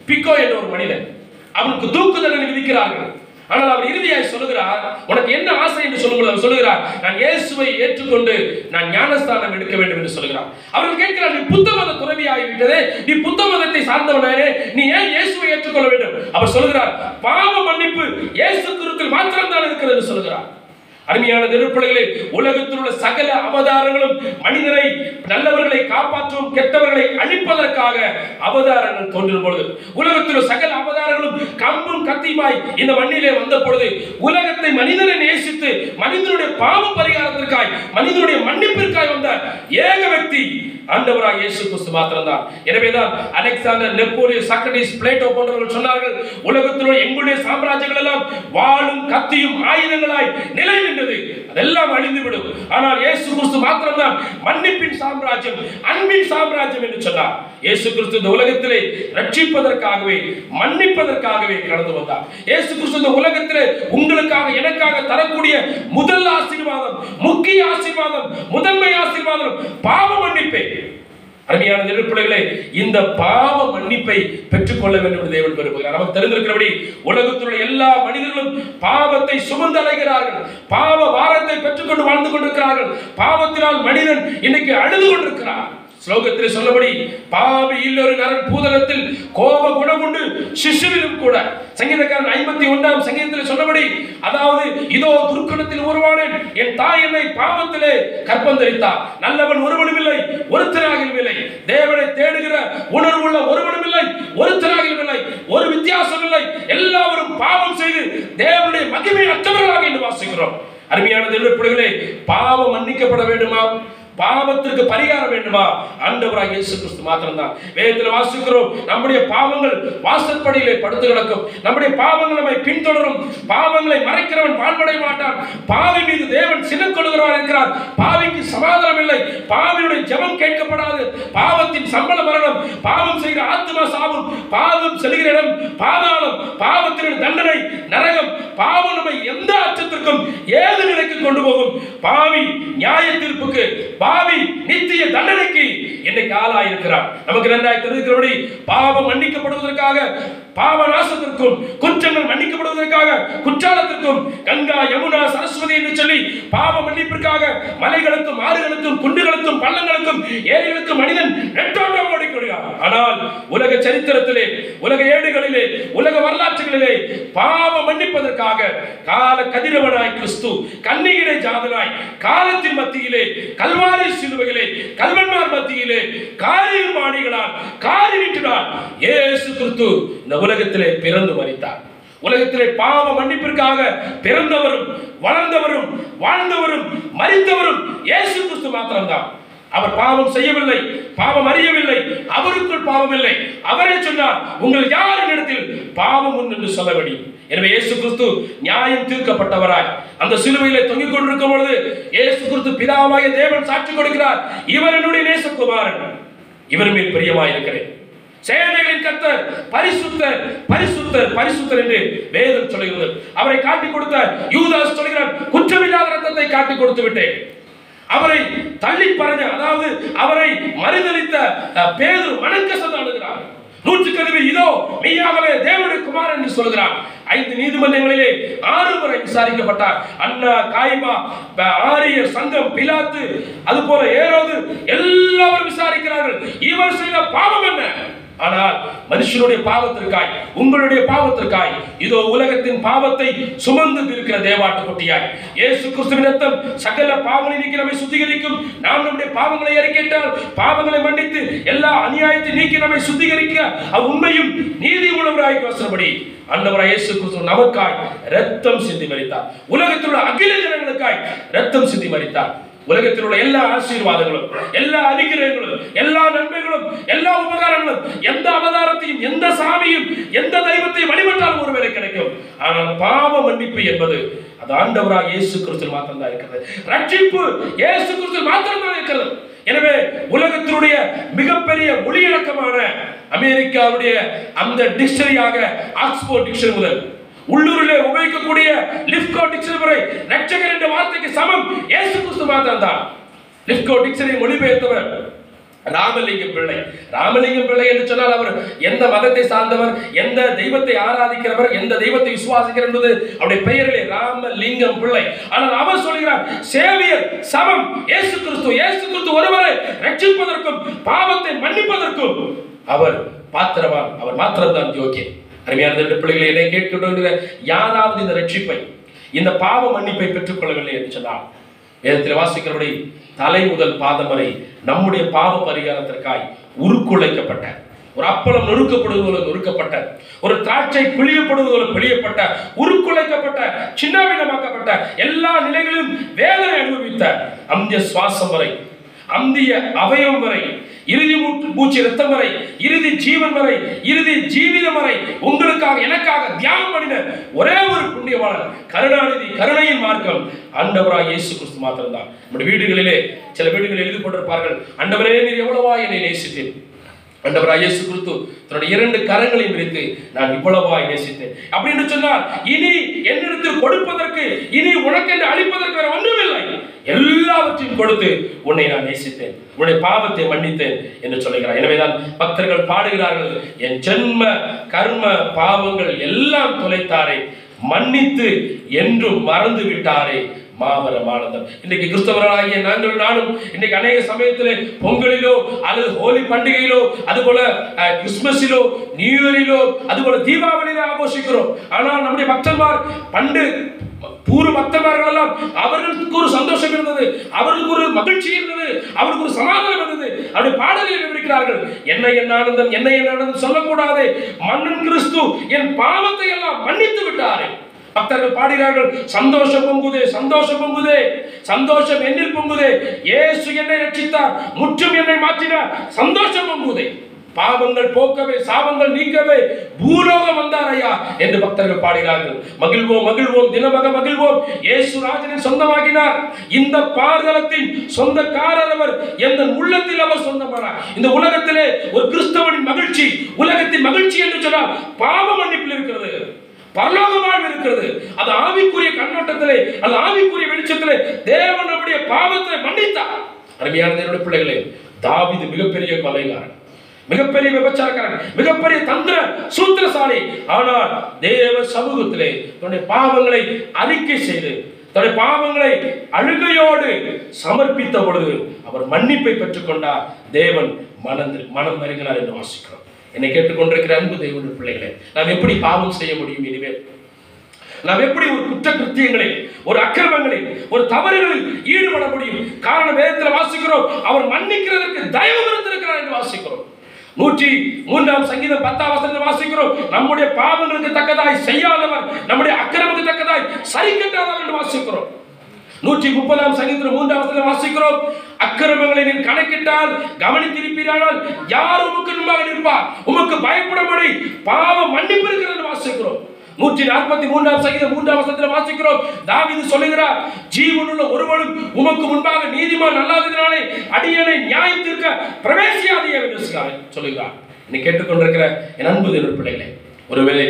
பிக்கோ என்ற ஒரு மனிதன் அவனுக்கு தூக்கு தண்டனை விதிக்கிறார்கள் ஆனால் அவர் இறுதியாய் சொல்லுகிறார் உனக்கு என்ன ஆசை என்று சொல்லும்போது சொல்லுகிறார் நான் இயேசுவை ஏற்றுக்கொண்டு நான் ஞானஸ்தானம் எடுக்க வேண்டும் என்று சொல்லுகிறார். அவர்கள் கேட்கிறார் நீ புத்த மத துறவி ஆகிவிட்டதே நீ புத்த மதத்தை சார்ந்தவனாரே நீ ஏன் இயேசுவை ஏற்றுக்கொள்ள வேண்டும்? அவர் சொல்லுகிறார் பாவ மன்னிப்பு இயேசு குருக்கள் மாத்திரம்தான் இருக்கிறது சொல்லுகிறார். அருமையான நெருப்பிலைகளே உலகத்தில் உள்ள சகல அவதாரங்களும் மனிதரை நல்லவர்களை காப்பாற்றும் கெட்டவர்களை அழிப்பதற்காக அவதாரங்கள் தோன்றும் பொழுது உலகத்தில் சகல அவதாரங்களும் கம்பும் கத்திமாய் இந்த மண்ணிலே வந்த பொழுது உலகத்தை மனிதனை நேசித்து மனிதனுடைய பாவ பரிகாரத்திற்காய் மனிதனுடைய மன்னிப்பிற்காய் வந்த ஏக ஆண்டவராக இயேசு கிறிஸ்து மாத்திரம்தான். எனவேதான் அலெக்சாண்டர் நெப்போலியன் சாக்ரட்டிஸ் பிளேட்டோ போன்றவர்கள் சொன்னார்கள் உலகத்தில் உள்ள எங்களுடைய சாம்ராஜ்யங்கள் எல்லாம் வாழும் கத்தியும் ஆயுதங்களாய் நிலை நின்றது. அதெல்லாம் அழிந்துவிடும். ஆனால் இயேசு கிறிஸ்து மாத்திரம்தான் மன்னிப்பின் சாம்ராஜ்யம் அன்பின் சாம்ராஜ்யம் என்று சொன்னார். இயேசு கிறிஸ்து இந்த உலகத்திலே ரட்சிப்பதற்காகவே மன்னிப்பதற்காகவே கடந்து வந்தார். இயேசு கிறிஸ்து இந்த உலகத்திலே உங்களுக்காக எனக்காக தரக்கூடிய முதல் ஆசீர்வாதம் முக்கிய ஆசீர்வாதம் முதன்மை ஆசீர்வாதம் பாவ மன்னிப்பே. அருமையான நெருப்பிள்ளைகளே இந்த பாவ மன்னிப்பை பெற்றுக்கொள்ள வேண்டும் என்று தேவன் விரும்புகிறார். நமக்கு தெரிந்திருக்கிறபடி உலகத்தில் உள்ள எல்லா மனிதர்களும் பாவத்தை சுமந்து அலைகிறார்கள். பாவ வாரத்தை பெற்றுக்கொண்டு வாழ்ந்து கொண்டிருக்கிறார்கள். பாவத்தினால் மனிதன் இன்னைக்கு அழுது கொண்டிருக்கிறார் ஸ்லோகத்தில் சொல்லபடி பாவி இல்லொரு நரன் பூதலத்தில் கோப குணம் உண்டு சிசுவிலும் கூட. சங்கீதக்காரன் ஐம்பத்தி ஒன்றாம் சங்கீதத்தில் சொன்னபடி அதாவது இதோ துர்க்குணத்தில் உருவானேன் என் தாய் என்னை பாவத்திலே கற்பந்தரித்தார் நல்லவன் ஒருவனும் இல்லை ஒருத்தராகவும் இல்லை தேவனை தேடுகிற உணர்வுள்ள ஒருவனும் இல்லை ஒருத்தராகவும் இல்லை ஒரு வித்தியாசம் இல்லை எல்லாரும் பாவம் செய்து தேவனுடைய மகிமை அற்றவர்களாக என்று வாசிக்கிறோம். அருமையான தேவனுடைய பிள்ளைகளே பாவம் மன்னிக்கப்பட வேண்டுமா? பாவத்திற்கு பரிகாரம் வேண்டுமா? ஆண்டவராக இயேசு கிறிஸ்து மாத்திரம்தான். வேதத்தில் வாசிக்கிறோம் நம்முடைய பாவங்கள் வாசற்படியிலே படுத்து கிடக்கும். நம்முடைய பாவங்கள் நம்மை பின்தொடரும். பாவங்களை மறைக்கிறவன் வாழ்வடைய மாட்டான். பாவி மீது தேவன் சின்ன கொள்கிறவன் இருக்கிறார். பாவிக்கு சமாதானம் இல்லை. பாவியுடைய ஜெபம் கேட்கப்படாது. பாவத்தின் சம்பள மரணம். பாவம் செய்கிற ஆத்மா சாபம். பாவம் செல்கிற இடம் பாதாளம். பாவத்தின் தண்டனை நரகம். பாவம் நம்மை எந்த அச்சத்திற்கும் ஏது நிலைக்கு கொண்டு போகும். பாவி நியாய தீர்ப்புக்கு பாவி நித்திய தண்டனைக்கு இன்னைக்கு ஆளாயிருக்கிறார் நமக்கு நன்றாய் தெரிவிக்கிறபடி பாவம் மன்னிக்கப்படுவதற்காக பாவ நாசத்திற்கும் குற்றங்கள் மன்னிக்கப்படுவதற்காக குற்றாலத்திற்கும் கங்கா யமுனா சரஸ்வதி என்று சொல்லி பாவ மன்னிப்பிற்காக மலைகளுக்கும் ஆறுகளுக்கும் குண்டுகளுக்கும் பள்ளங்களுக்கும் ஏரிகளுக்கும் மனிதன் நெட்டோட்டம் ஓடிக்கொள்கிறார் ஆனால் உலக சரித்திரத்திலே உலக ஏடுகளிலே உலக வரலாற்றுகளிலே பாவ மன்னிப்பதற்காக கால கதிரவனாய் கிறிஸ்து கன்னியிலே ஜாதனாய் காலத்தின் மத்தியிலே கல்வாரி சிலுவையிலே கல்வன்மார் மத்தியிலே காரில் மாணிகளால் காரி வீட்டினார் ஏசு கிறிஸ்து இந்த உலகத்திலே பிறந்து மறித்தார். உலகத்திலே பாவ மன்னிப்பிற்காக பிறந்தவரும் வளர்ந்தவரும் வாழ்ந்தவரும் மறித்தவரும் இயேசு கிறிஸ்து மாத்திரம்தான். அவர் பாவம் செய்யவில்லை பாவம் அறியவில்லை அவருக்குள் பாவம் இல்லை. அவரே சொன்னார் உங்கள் யாரின் இடத்தில் பாவம் உண்டு என்று சொல்ல வேண்டும் எனவே இயேசு கிறிஸ்து நியாயம் தீர்க்கப்பட்டவராய். அந்த சிலுவையில தொங்கிக் கொண்டிருக்கும் பொழுது இயேசு கிறிஸ்து பிதாவாய தேவன் சாட்சி கொடுக்கிறார். இவர் என்னுடைய நேசகுமாரன். இவர் மேல் பிரியமாயிருக்கிறேன். சேனைகளின் கத்தர் பரிசுத்தர் பரிசுத்தர் பரிசுத்தர் என்று வேதம் சொல்கிறது. அவரை காட்டி கொடுத்த யூதாஸ் சொல்கிறார் குற்றமில்லாத ரத்தத்தை காட்டி கொடுத்து விட்டேன். அவரை தள்ளி பறஞ்ச அதாவது அவரை மறுதளித்த பேரு வணக்க அணுகிறார் நூற்றுக்கு அதிபதி இதோ மெய்யாகவே தேவனுடைய குமாரன் என்று சொல்கிறார். ஐந்து நீதிமன்றங்களிலே ஆறு முறை விசாரிக்கப்பட்டார். அண்ணா காய்மா ஆரிய ஆரியர் சங்கம் பிலாத்து அது போல ஏறோது எல்லாரும் விசாரிக்கிறார்கள். இவர் செய்த பாவம் என்ன? ஆனால் மனுஷனுடைய பாவத்திற்காய் உங்களுடைய பாவத்திற்காய் இதோ உலகத்தின் பாவத்தை சுமந்து இருக்கிற தேவாட்டு குட்டியாய் இயேசு கிறிஸ்துவின் ரத்தம் சகல பாவங்களை நீக்கி நம்மை சுத்திகரிக்கும். நாம் நம்முடைய பாவங்களை இறக்கிட்டால் பாவங்களை மன்னித்து எல்லா அநியாயத்தை நீக்கி நம்மை சுத்திகரிக்க அவ் உண்மையும் நீதி உணவராய் வசனப்படி அண்டவராய் இயேசு கிறிஸ்து நமக்காய் ரத்தம் சிந்தி மறித்தார் உலகத்தில் உள்ள அகில ஜனங்களுக்காய் ரத்தம் சிந்தி மறித்தார் உலகத்தில் உள்ள எல்லா ஆசீர்வாதங்களும் எல்லா அனுகிரகங்களும் எல்லா நன்மைகளும் எல்லா உபகாரங்களும் எந்த அவதாரத்தையும் எந்த சாமியும் எந்த தெய்வத்தையும் வழிபட்டாலும் ஒருவேளை கிடைக்கும். ஆனால் பாவ மன்னிப்பு என்பது அது ஆண்டவராக இயேசு கிறிஸ்து மாத்திரம் தான் இருக்கிறது. ரட்சிப்பு இயேசு கிறிஸ்து மாத்திரம் தான் இருக்கிறது. எனவே உலகத்தினுடைய மிகப்பெரிய மொழியிலக்கமான அமெரிக்காவுடைய அந்த டிக்ஷனரியாக ஆக்ஸ்போர்ட் டிக்ஷனரி முதல் உள்ளூரிலே உபயோகிக்கக்கூடிய லிப்கோ டிக்ஷனரி முறை ரட்சகர் என்ற வார்த்தைக்கு சமம். இயேசு கிறிஸ்து மாத்திரம் தான் லிப்கோ டிக்ஷனரி மொழிபெயர்த்தவர் ராமலிங்கம் பிள்ளை. ராமலிங்கம் பிள்ளை என்று சொன்னால் அவர் எந்த மதத்தை சார்ந்தவர் எந்த தெய்வத்தை ஆராதிக்கிறவர் எந்த தெய்வத்தை விசுவாசிக்கிறார் என்பது அவருடைய பெயரிலே ராமலிங்கம் பிள்ளை. ஆனால் அவர் சொல்கிறார் சேவியர் சமம். இயேசு கிறிஸ்து இயேசு கிறிஸ்து ஒருவரை ரட்சிப்பதற்கும் பாவத்தை மன்னிப்பதற்கும் அவர் பாத்திரவான் அவர் மாத்திரம்தான் யோக்கியன் அருமையான ரெண்டு பிள்ளைகளை என்னை கேட்கின்ற யாராவது இந்த ரட்சிப்பை இந்த பாவ மன்னிப்பை பெற்றுக்கொள்ளவில்லை என்று சொன்னால் வேதத்தில் வாசிக்கிறபடி தலை முதல் பாதம் வரை நம்முடைய பாவ பரிகாரத்திற்காய் உருக்குலைக்கப்பட்ட ஒரு அப்பளம் நொறுக்கப்படுவது போல நொறுக்கப்பட்ட ஒரு திராட்சை பிழியப்படுவது போல பிழியப்பட்ட உருக்குலைக்கப்பட்ட சின்னாவிடமாக்கப்பட்ட எல்லா நிலைகளிலும் வேதனை அனுபவித்த அந்த சுவாசம் வரை அந்திய அவயவம் வரை இறுதி மூச்சு மூச்சு ரத்தம் வரை இறுதி ஜீவன் வரை இறுதி ஜீவிதம் வரை உங்களுக்காக எனக்காக தியானம் பண்ணின ஒரே ஒரு புண்ணியவாளர் கருணாநிதி கருணையின் மார்க்கம் ஆண்டவராய் இயேசு கிறிஸ்து மாத்திரம்தான். நம்முடைய வீடுகளிலே சில வீடுகளில் எழுதி கொண்டிருப்பார்கள். அண்டவரே நீர் எவ்வளவா என்னை நேசித்தேன் ஆண்டவராய் இயேசு கிறிஸ்து தன்னுடைய இரண்டு கரங்களையும் விரித்து நான் இவ்வளவா நேசித்தேன். அப்படின்னு சொன்னால் இனி என்னிடத்தில் கொடுப்பதற்கு இனி உனக்கு என்று அளிப்பதற்கு வேற ஒன்றுமில்லை. எல்லாவற்றையும் கொடுத்து உன்னை நான் நேசித்தேன். உன்னுடைய பாவத்தை மன்னித்தேன் என்று சொல்லுகிறார். எனவேதான் பக்தர்கள் பாடுகிறார்கள் என் ஜென்ம கர்ம பாவங்கள் எல்லாம் தொலைத்தாரே மன்னித்து என்றும் மறந்து விட்டாரே மாபெரும் ஆனந்தம் இன்னைக்கு கிறிஸ்தவர்களாகிய நாங்கள் நானும் இன்னைக்கு அநேக சமயத்தில் பொங்கலிலோ அல்லது ஹோலி பண்டிகையிலோ அதுபோல அஹ், கிறிஸ்துமஸிலோ நியூ இயரிலோ அதுபோல தீபாவளியிலோ ஆഘോഷിக்கிறோம். ஆனால் நம்முடைய பக்தன்மார் பண்டு பூர்வ பக்தமார்கள் எல்லாம் அவர்களுக்கு ஒரு சந்தோஷம் இருந்தது அவர்களுக்கு ஒரு மகிழ்ச்சி இருந்தது அவருக்கு ஒரு சமாதானம் இருந்தது. அவருடைய பாடல்களை விவரிக்கிறார்கள். என்ன என் ஆனந்தம் என்ன என் ஆனந்தம் சொல்லக்கூடாது மன்னன் கிறிஸ்து என் பாவத்தை எல்லாம் மன்னித்து விட்டாரே. பக்தர்கள் பாடுகிறார்கள். சந்தோஷம் பொங்குதே சந்தோஷம் பொங்குதே சந்தோஷம் என்னில் பொங்குதே. இயேசு என்னை ரட்சித்தார் முற்றும் என்னை மாற்றினார் சந்தோஷம் பொங்குதே. பாவங்கள் போக்கவே சாபங்கள் நீக்கவே பூலோகம் வந்தார் ஐயா என்று பக்தர்கள் பாடுகிறார்கள். மகிழ்வோம் மகிழ்வோம் தினமக மகிழ்வோம். இயேசு ராஜனை சொந்தமாகினார் இந்த பாரதளத்தின் சொந்தக்காரர் அவர் எந்த உள்ளத்தில் அவர் சொந்தமானார். இந்த உலகத்திலே ஒரு கிறிஸ்தவனின் மகிழ்ச்சி உலகத்தின் மகிழ்ச்சி என்று சொன்னால் பாவ மன்னிப்பில் இருக்கிறது. பரலோக வாழ்வு இருக்கிறது. அது ஆவிக்குரிய கண்ணோட்டத்திலே அது அந்த ஆவிக்குரிய வெளிச்சத்திலே தேவன் நம்முடைய பாவத்தை மன்னித்தார். அருமையான என்னுடைய பிள்ளைகளே தாவிது மிகப்பெரிய கொலைகாரன் மிகப்பெரிய விபச்சாரக்காரன் மிகப்பெரிய தந்திர சூத்திரசாலி. ஆனால் தேவ சமூகத்திலே தன்னுடைய பாவங்களை அறிக்கை செய்து தன்னுடைய பாவங்களை அழுகையோடு சமர்ப்பித்த பொழுது அவர் மன்னிப்பை பெற்றுக்கொண்டார். தேவன் மனம் மனம் வருகிறார் என்று வாசிக்கிறோம். என்னை கேட்டுக்கொண்டிருக்கிற அன்பு தேவனுடைய பிள்ளைகளை நாம் எப்படி பாவம் செய்ய முடியும் இனிமேல்? நாம் எப்படி ஒரு குற்ற கிருத்தியங்களில் ஒரு அக்கிரமங்களில் ஒரு தவறுகளில் ஈடுபட முடியும்? காரணம் வேதத்தில் வாசிக்கிறோம் அவர் மன்னிக்கிறதற்கு தயவு இருந்திருக்கிறார் என்று வாசிக்கிறோம். நூற்றி மூன்றாம் சங்கீதம் பத்தாம் வசனத்தில் வாசிக்கிறோம் நம்முடைய பாவங்களுக்கு தக்கதாய் செய்யாதவர் நம்முடைய அக்கிரமத்துக்கு தக்கதாய் சரி கட்டாதவர் என்று வாசிக்கிறோம். நூற்றி முப்பதாம் சங்கத்தில் மூன்றாம் வாசிக்கிறோம். அக்கிரமங்களை நீ கணக்கிட்டால் கவனித்திருப்பீரானால் யார் உமக்கு முன்பாக நிற்பார்? உமக்கு பயப்படும்படி பாவம் மன்னிப்பு இருக்கிறது வாசிக்கிறோம். நூற்றி நாற்பத்தி மூன்றாம் சங்கீதம் மூன்றாம் வசத்தில் வாசிக்கிறோம். தாவிது சொல்லுகிறார் ஜீவனுள்ள ஒருவனும் உமக்கு முன்பாக நீதிமான் அல்லாததினாலே அடியனை நியாயத்திற்க தீர்க்க பிரவேசியாதே என்று சொல்லுகிறார். நீ கேட்டுக்கொண்டிருக்கிற என் அன்பு தேவ பிள்ளைகளே ஒருவேளை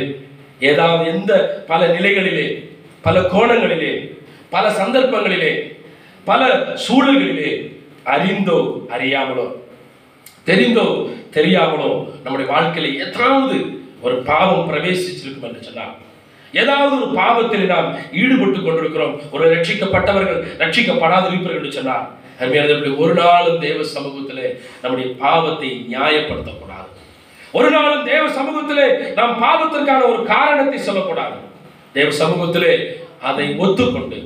ஏதாவது எந்த பல நிலைகளிலே பல கோணங்களிலே பல சந்தர்ப்பங்களிலே பல சூழல்களிலே அறிந்தோ அறியாமலோ தெரிந்தோ தெரியாமலோ நம்முடைய வாழ்க்கையில எத்தனாவது ஒரு பாவம் பிரவேசிச்சிருக்கும் என்று சொன்னால் ஏதாவது ஒரு பாவத்தில் நாம் ஈடுபட்டு கொண்டிருக்கிறோம் ஒரு ரட்சிக்கப்பட்டவர்கள் ரட்சிக்கப்படாத இருப்பவர்கள் என்று சொன்னார் ஒரு நாளும் தேவ சமூகத்திலே நம்முடைய பாவத்தை நியாயப்படுத்தக்கூடாது. ஒரு நாளும் தேவ சமூகத்திலே நாம் பாவத்திற்கான ஒரு காரணத்தை சொல்லக்கூடாது. தேவ சமூகத்திலே அதை ஒத்துக்கொண்டு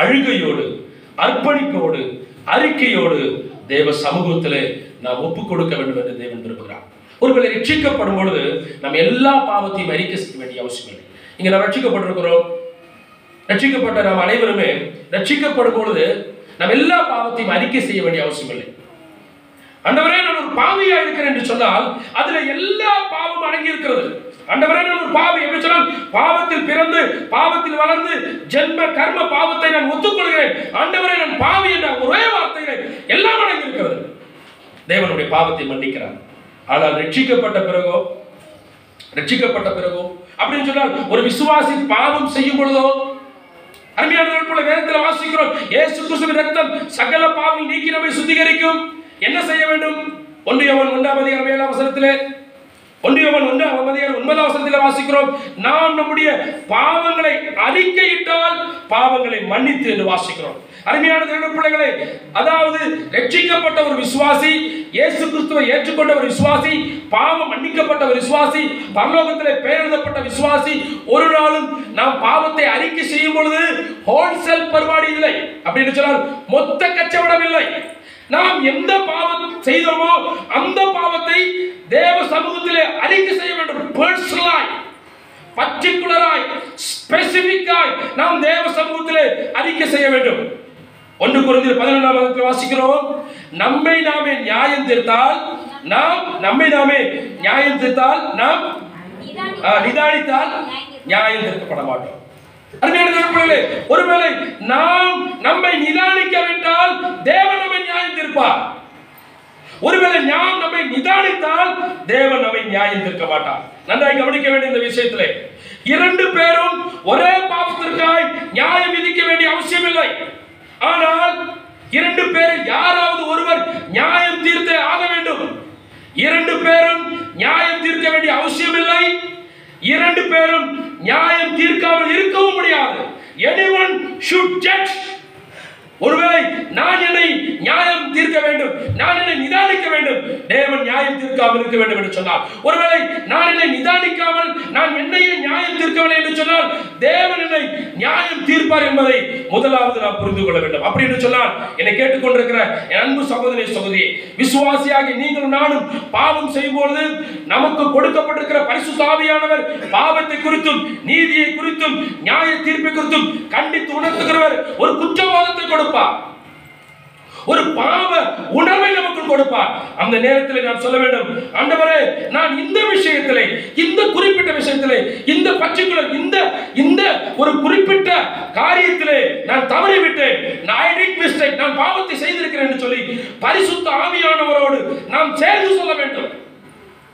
அழுகையோடு அர்ப்பணிப்போடு அறிக்கையோடு தேவ சமூகத்திலே நாம் ஒப்புக் கொடுக்க வேண்டும் என்று தேவன் விரும்புகிறார். ஒருவேளை ரட்சிக்கப்படும் பொழுது நம்ம எல்லா பாவத்தையும் அறிக்கை செய்ய வேண்டிய அவசியம் இல்லை. இங்க நாம் ரட்சிக்கப்பட்டிருக்கிறோம். ரட்சிக்கப்பட்ட நாம் அனைவருமே ரட்சிக்கப்படும் பொழுது நம்ம எல்லா பாவத்தையும் அறிக்கை செய்ய வேண்டிய அவசியம் இல்லை. அந்தவரே நான் ஒரு பாவியா இருக்கிறேன் என்று சொன்னால் அதுல எல்லா பாவமும் அடங்கி இருக்கிறது ஆண்டவரே நான் ஒரு பாவி என்று சொன்னால் பாவத்தில் பிறந்து பாவத்தில் வளர்ந்து ஜென்ம கர்ம பாவத்தை நான் ஒத்துக்கொள்கிறேன். ஆண்டவரே நான் பாவி என்ற ஒரே வார்த்தையிலே எல்லாம் அடங்கியிருக்கிறது. தேவனுடைய பாவத்தை மன்னிக்கிறார். ஆனால் ரட்சிக்கப்பட்ட பிறகோ ரட்சிக்கப்பட்ட பிறகோ அப்படின்னு சொன்னால் ஒரு விசுவாசி பாவம் செய்யும் பொழுதோ அருமையானவர்கள் போல வேதத்தில் வாசிக்கிறோம் ஏசு கிறிஸ்துவின் ரத்தம் சகல பாவம் நீக்கி நம்மை சுத்திகரிக்கும். என்ன செய்ய வேண்டும்? ஒன்றியவன் ஒன்றாம் அதிகாரம் ஏழாம் வசனத்திலே ஒன்றியவன் ஒன்றாம் அதிகாரம் ஒன்பதாம் வசனத்தில் வாசிக்கிறோம். நாம் நம்முடைய பாவங்களை அறிக்கையிட்டால் பாவங்களை மன்னித்து என்று வாசிக்கிறோம். அருமையான தேவனுடைய பிள்ளைகளை அதாவது ரட்சிக்கப்பட்ட ஒரு விசுவாசி இயேசு கிறிஸ்துவை ஏற்றுக்கொண்ட ஒரு விசுவாசி பாவம் மன்னிக்கப்பட்ட ஒரு விசுவாசி பரலோகத்தில் பெயரெழுதப்பட்ட விசுவாசி ஒரு நாளும் நாம் பாவத்தை அறிக்கை செய்யும் பொழுது ஹோல்சேல் பருவாடி இல்லை. அப்படின்னு சொன்னால் மொத்த கச்சவடம் இல்லை நாம் எந்த பாவம் செய்தோமோ அந்த பாவத்தை தேவ சமூகத்திலே அறிக்கை செய்ய வேண்டும். பர்சனலாய் பர்டிகுலராய் ஸ்பெசிபிக்காய் நாம் தேவ சமூகத்திலே அறிக்கை செய்ய வேண்டும். ஒன்று குறைந்த பதினொன்றாம் வகுப்பில் வாசிக்கிறோம். நம்மை நாமே நியாயம் தீர்த்தால் நாம் நம்மை நாமே நியாயம் தீர்த்தால் நாம் நிதானித்தால் நியாயம் தீர்க்கப்பட மாட்டோம். அருமையான ஒருவேளை நாம் நம்மை நிதானிக்கவிட்டால் தேவன் நம்மை நியாயம் தீர்ப்பார் ஒருவேளை நாம் நம்மை நிதானித்தால் தேவன் நம்மை நியாயம் தீர்க்க மாட்டார். நன்றாய் கவனிக்க வேண்டிய இந்த விஷயத்திலே இரண்டு பேரும் ஒரே பாவத்திற்காய் நியாயம் விதிக்க வேண்டிய அவசியம் இல்லை ஆனால் இரண்டு பேரும் யாராவது ஒருவர் நியாயம் தீர்த்தே ஆக வேண்டும். இரண்டு பேரும் நியாயம் தீர்க்க வேண்டிய அவசியம் இல்லை இரண்டு பேரும் நியாயம் தீர்க்காமல் இருக்கவும் முடியாது. எனிவன் ஷுட் ஜட்ஜ் ஒருவேளை நான் என்னை நியாயம் தீர்க்க வேண்டும். நான் என்னை நிதானிக்க வேண்டும். தேவன் நியாயம் தீர்க்காமல் இருக்க வேண்டும் என்று சொன்னார். ஒருவேளை நான் என்னை நிதானிக்காமல் நான் என்னையே நியாயம் தீர்க்கவில்லை என்று சொன்னால் தேவன் என்னை நியாயம் தீர்ப்பார் என்பதை முதலாவது நாம் புரிந்து கொள்ள வேண்டும். அப்படி என்று சொன்னால் என்னை கேட்டுக்கொண்டிருக்கிற என் அன்பு சகோதரி சகோதரி விசுவாசியாக நீங்களும் நானும் பாவம் செய்யும்பொழுது நமக்கு கொடுக்கப்பட்டிருக்கிற பரிசு சாவியானவர் பாவத்தை குறித்தும் நீதியை குறித்தும் நியாய தீர்ப்பை குறித்தும் கண்டித்து உணர்த்துகிறவர். ஒரு குற்றவாதத்தை கொடுப்பார் ஒரு பாவ உணர்வை நமக்கு கொடுப்பார் அந்த நேரத்தில் நாம் சொல்ல வேண்டும் ஆண்டவரே நான் இந்த விஷயத்திலே இந்த குறிப்பிட்ட விஷயத்திலே இந்த பர்டிகுலர் இந்த இந்த ஒரு குறிப்பிட்ட காரியத்திலே நான் தவறிவிட்டேன். நான் ஐ did mistake நான் பாவத்தை செய்திருக்கிறேன் என்று சொல்லி பரிசுத்த ஆவியானவரோடு நாம் சேர்ந்து சொல்ல வேண்டும்.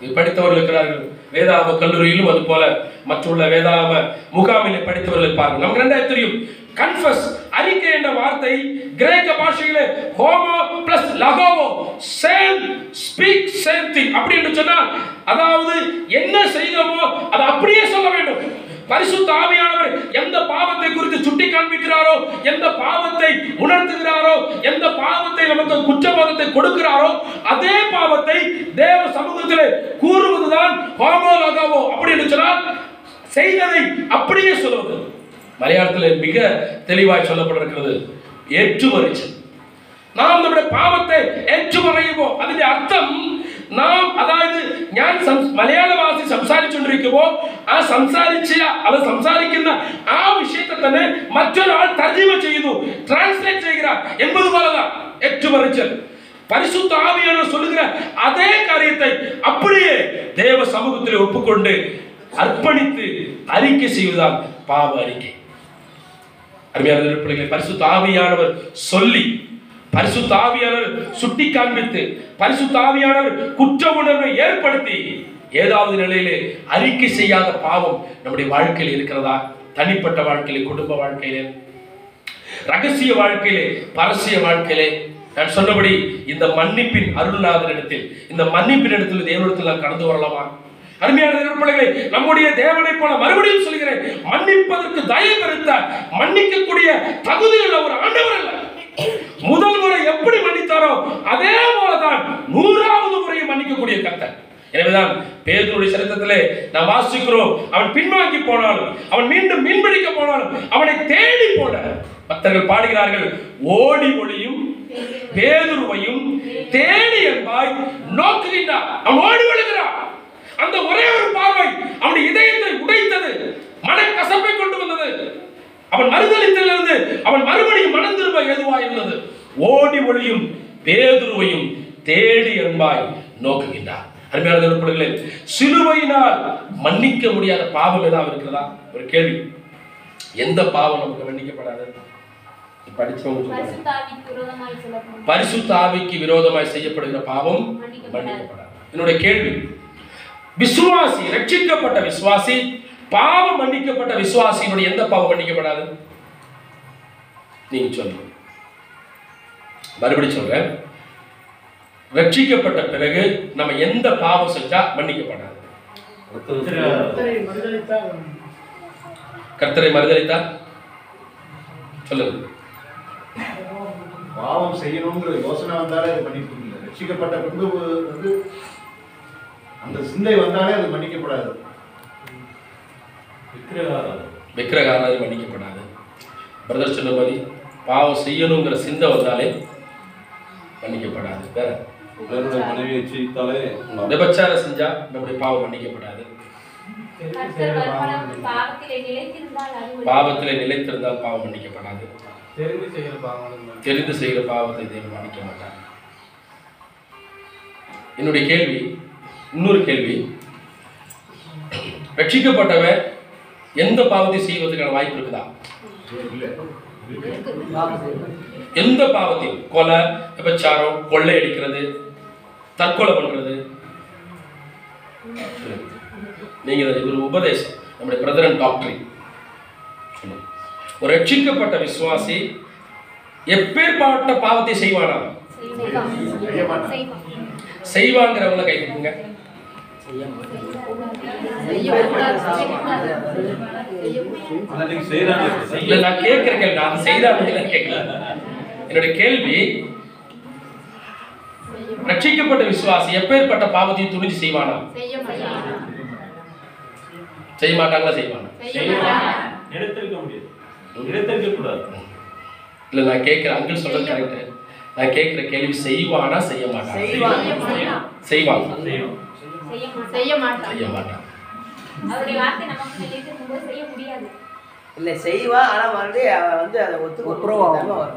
இது படித்தவர்கள் இருக்கிறார்கள். வேதாவ கல்லூரியிலும் அது போல மற்றுள்ள வேதாவ முகாமிலே படித்தவர்கள் இருப்பார்கள். நமக்கு ரெண்டாயிரம் தெரியும். கன்ஃபஸ் அறிக்கை என்ற வார்த்தை கிரேக்க பாஷையிலே ஹோமோ பிளஸ் லகோவோ சேம் ஸ்பீக் சேம் திங் அப்படி என்று சொன்னால் அதாவது என்ன செய்தோமோ அதை அப்படியே சொல்ல வேண்டும். பரிசுத்த ஆவியானவர் எந்த பாவத்தை குறித்து சுட்டி காண்பிக்கிறாரோ எந்த பாவத்தை உணர்த்துகிறாரோ எந்த பாவத்தை நமக்கு குற்றவாதத்தை கொடுக்கிறாரோ அதே பாவத்தை தேவ சமூகத்தில் கூறுவதுதான் ஹோமோ லகோவோ. அப்படின்னு சொன்னால் செய்ததை அப்படியே சொல்வது மலையாளத்தில் மிக தெளிவாய் சொல்லப்பட்டிருக்கிறது ஏற்றுவரிச்சல் നാം നമ്മുടെ പാപത്തെ ഏറ്റുപറയുമ്പോൾ അതിന്റെ അർത്ഥം നാം അതായത് ഞാൻ സം- മലയാള ഭാഷ സംസാരിച്ചുകൊണ്ടിരിക്കുമ്പോൾ ആ സംസാരിച്ച അത് സംസാരിക്കുന്ന ആ വിഷയത്തെ തന്നെ മറ്റൊരാൾ തർജ്ജിമ ചെയ്യുന്നു டிரான்ஸ்லேட் செய்கிறார் என்பது போலதான் ஏற்றுமறிச்சல் பரிசுத்த ஆவியானவர் சொல்லுகிற அதே காரியத்தை அப்படியே தேவ சமூகத்தில் ஒப்புக்கொண்டு அர்ப்பணித்து அறிக்கை செய்வதுதான் பாவ அறிக்கை அருமையான பிள்ளைகளை பரிசு தாவியானவர் சொல்லி பரிசு தாவியானவர் சுட்டி காண்பித்து பரிசு தாவியானவர் குற்ற உணர்வை ஏற்படுத்தி ஏதாவது நிலையிலே அறிக்கை செய்யாத பாவம் நம்முடைய வாழ்க்கையில் இருக்கிறதா? தனிப்பட்ட வாழ்க்கையிலே குடும்ப வாழ்க்கையிலே ரகசிய வாழ்க்கையிலே பரசிய வாழ்க்கையிலே. நான் சொன்னபடி இந்த மன்னிப்பின் அருள்நாதனிடத்தில் இந்த மன்னிப்பின் இடத்தில் தேவனிடத்தில் நான் கடந்து வரலாமா? அருமையான தேவ நம்முடைய தேவனை போல மறுபடியும் சொல்கிறேன் மன்னிப்பதற்கு தயவு இருந்த மன்னிக்கக்கூடிய தகுதியுள்ள ஒரு ஆண்டவர் அல்ல. முதல் முறை எப்படி மன்னித்தாரோ அதே போலதான் நூறாவது முறையை மன்னிக்கக்கூடிய கத்தர் எனவேதான் பேதனுடைய சரித்திரத்திலே நாம் வாசிக்கிறோம். அவன் பின்வாங்கி போனாலும் அவன் மீண்டும் மீன்பிடிக்க போனாலும் அவனை தேடி போன பக்தர்கள் பாடுகிறார்கள் ஓடி ஒளியும் பேதுருவையும் தேடி என்பாய் நோக்குகின்றான். அவன் ஓடி விழுகிறான். அந்த ஒரே ஒரு பார்வை அவனுடைய இதயத்தை உடைத்தது. மனக்கசப்பை கொண்டு வந்தது. அவன் மறுதளித்திலிருந்து அவன் மறுபடியும் மனம் திரும்ப ஏதுவாய் இருந்தது. ஓடி ஒளியும் பேதுருவையும் தேடி என்பாய் நோக்குகின்றார் அருமையான பிள்ளைகளே சிலுவையினால் மன்னிக்க முடியாத பாவம் ஏதாவது இருக்கிறதா? ஒரு கேள்வி. எந்த பாவம் நமக்கு மன்னிக்கப்படாது? பரிசுத்தாவிக்கு விரோதமாய் செய்யப்படுகிற பாவம் மன்னிக்கப்படாது. என்னுடைய கேள்வி விசுவாசி ரட்சிக்கப்பட்ட விசுவாசி பாவம் மன்னிக்கப்பட்ட விசுவாசியினுடைய எந்த பாவம் மன்னிக்கப்படாது? நீங்க சொல்லுங்க. மறுபடி சொல்றேன். ரட்சிக்கப்பட்ட பிறகு நம்ம எந்த பாவம் செஞ்சா மன்னிக்கப்படாது? கர்த்தரை மறுதளித்தா? சொல்லுங்க. பாவம் செய்யணுங்கிற யோசனை வந்தாலே பண்ணிட்டு ரட்சிக்கப்பட்ட பின்பு வந்து அந்த சிந்தை வந்தாலே அது மன்னிக்கப்படாது. விக்கிரகாராதி மன்னிக்கப்படாது. பிரதர் சொன்ன மாதிரி பாவம் செய்யணுங்கிற சிந்தை வந்தாலே மன்னிக்கப்படாது. வேற? மனைவியை எச்சரித்தாலே விபச்சாரம் செஞ்சா நம்முடைய பாவம் மன்னிக்கப்படாது. பாவத்திலே நிலைத்திருந்தால் பாவம் மன்னிக்கப்படாது. தெரிந்து செய்கிற பாவங்கள் தெரிந்து செய்கிற பாவத்தை தேவன் மன்னிக்க மாட்டார். என்னுடைய கேள்வி இன்னொரு கேள்வி. ரட்சிக்கப்பட்டவன் எந்த பாவத்தை செய்வதற்கான வாய்ப்பு இருக்குதா? எந்த பாவத்தையும் கொலை விபச்சாரம் கொள்ளை அடிக்கிறது தற்கொலை பண்றது. நீங்க ஒரு உபதேசம். நம்முடைய பிரதரன் டாக்டரின் ஒரு ரட்சிக்கப்பட்ட விசுவாசி எப்பேற்பட்ட பாவத்தை செய்வானா? செய்வாங்கிறவங்கள கை நான் கேட்கிற கேள்வி. நான் செய்தாங்க கேட்கல என்னுடைய கேள்வி ரட்சிக்கப்பட்ட விசுவாசி எப்பேற்பட்ட பாவத்தையும் துணிஞ்சு செய்வானா? செய்ய மாட்டாங்களா செய்வானா எடுத்திருக்க முடியாது. எடுத்திருக்க கூடாது. இல்ல நான் கேட்கிற அங்கிள் சொல்றது கரெக்ட் நான் கேட்கிற கேள்வி செய்வானா செய்ய மாட்டானா செய்வாங்க. செய்ய மாட்டான் செய்ய மாட்டான் அவருடைய வார்த்தை நமக்கு நிலைத்திருக்கும் போது செய்ய முடியாது. இல்லை செய்வா ஆனால் மறுபடியும் அவ வந்து அதை ஒத்துக்கொள்ளும் வரும்.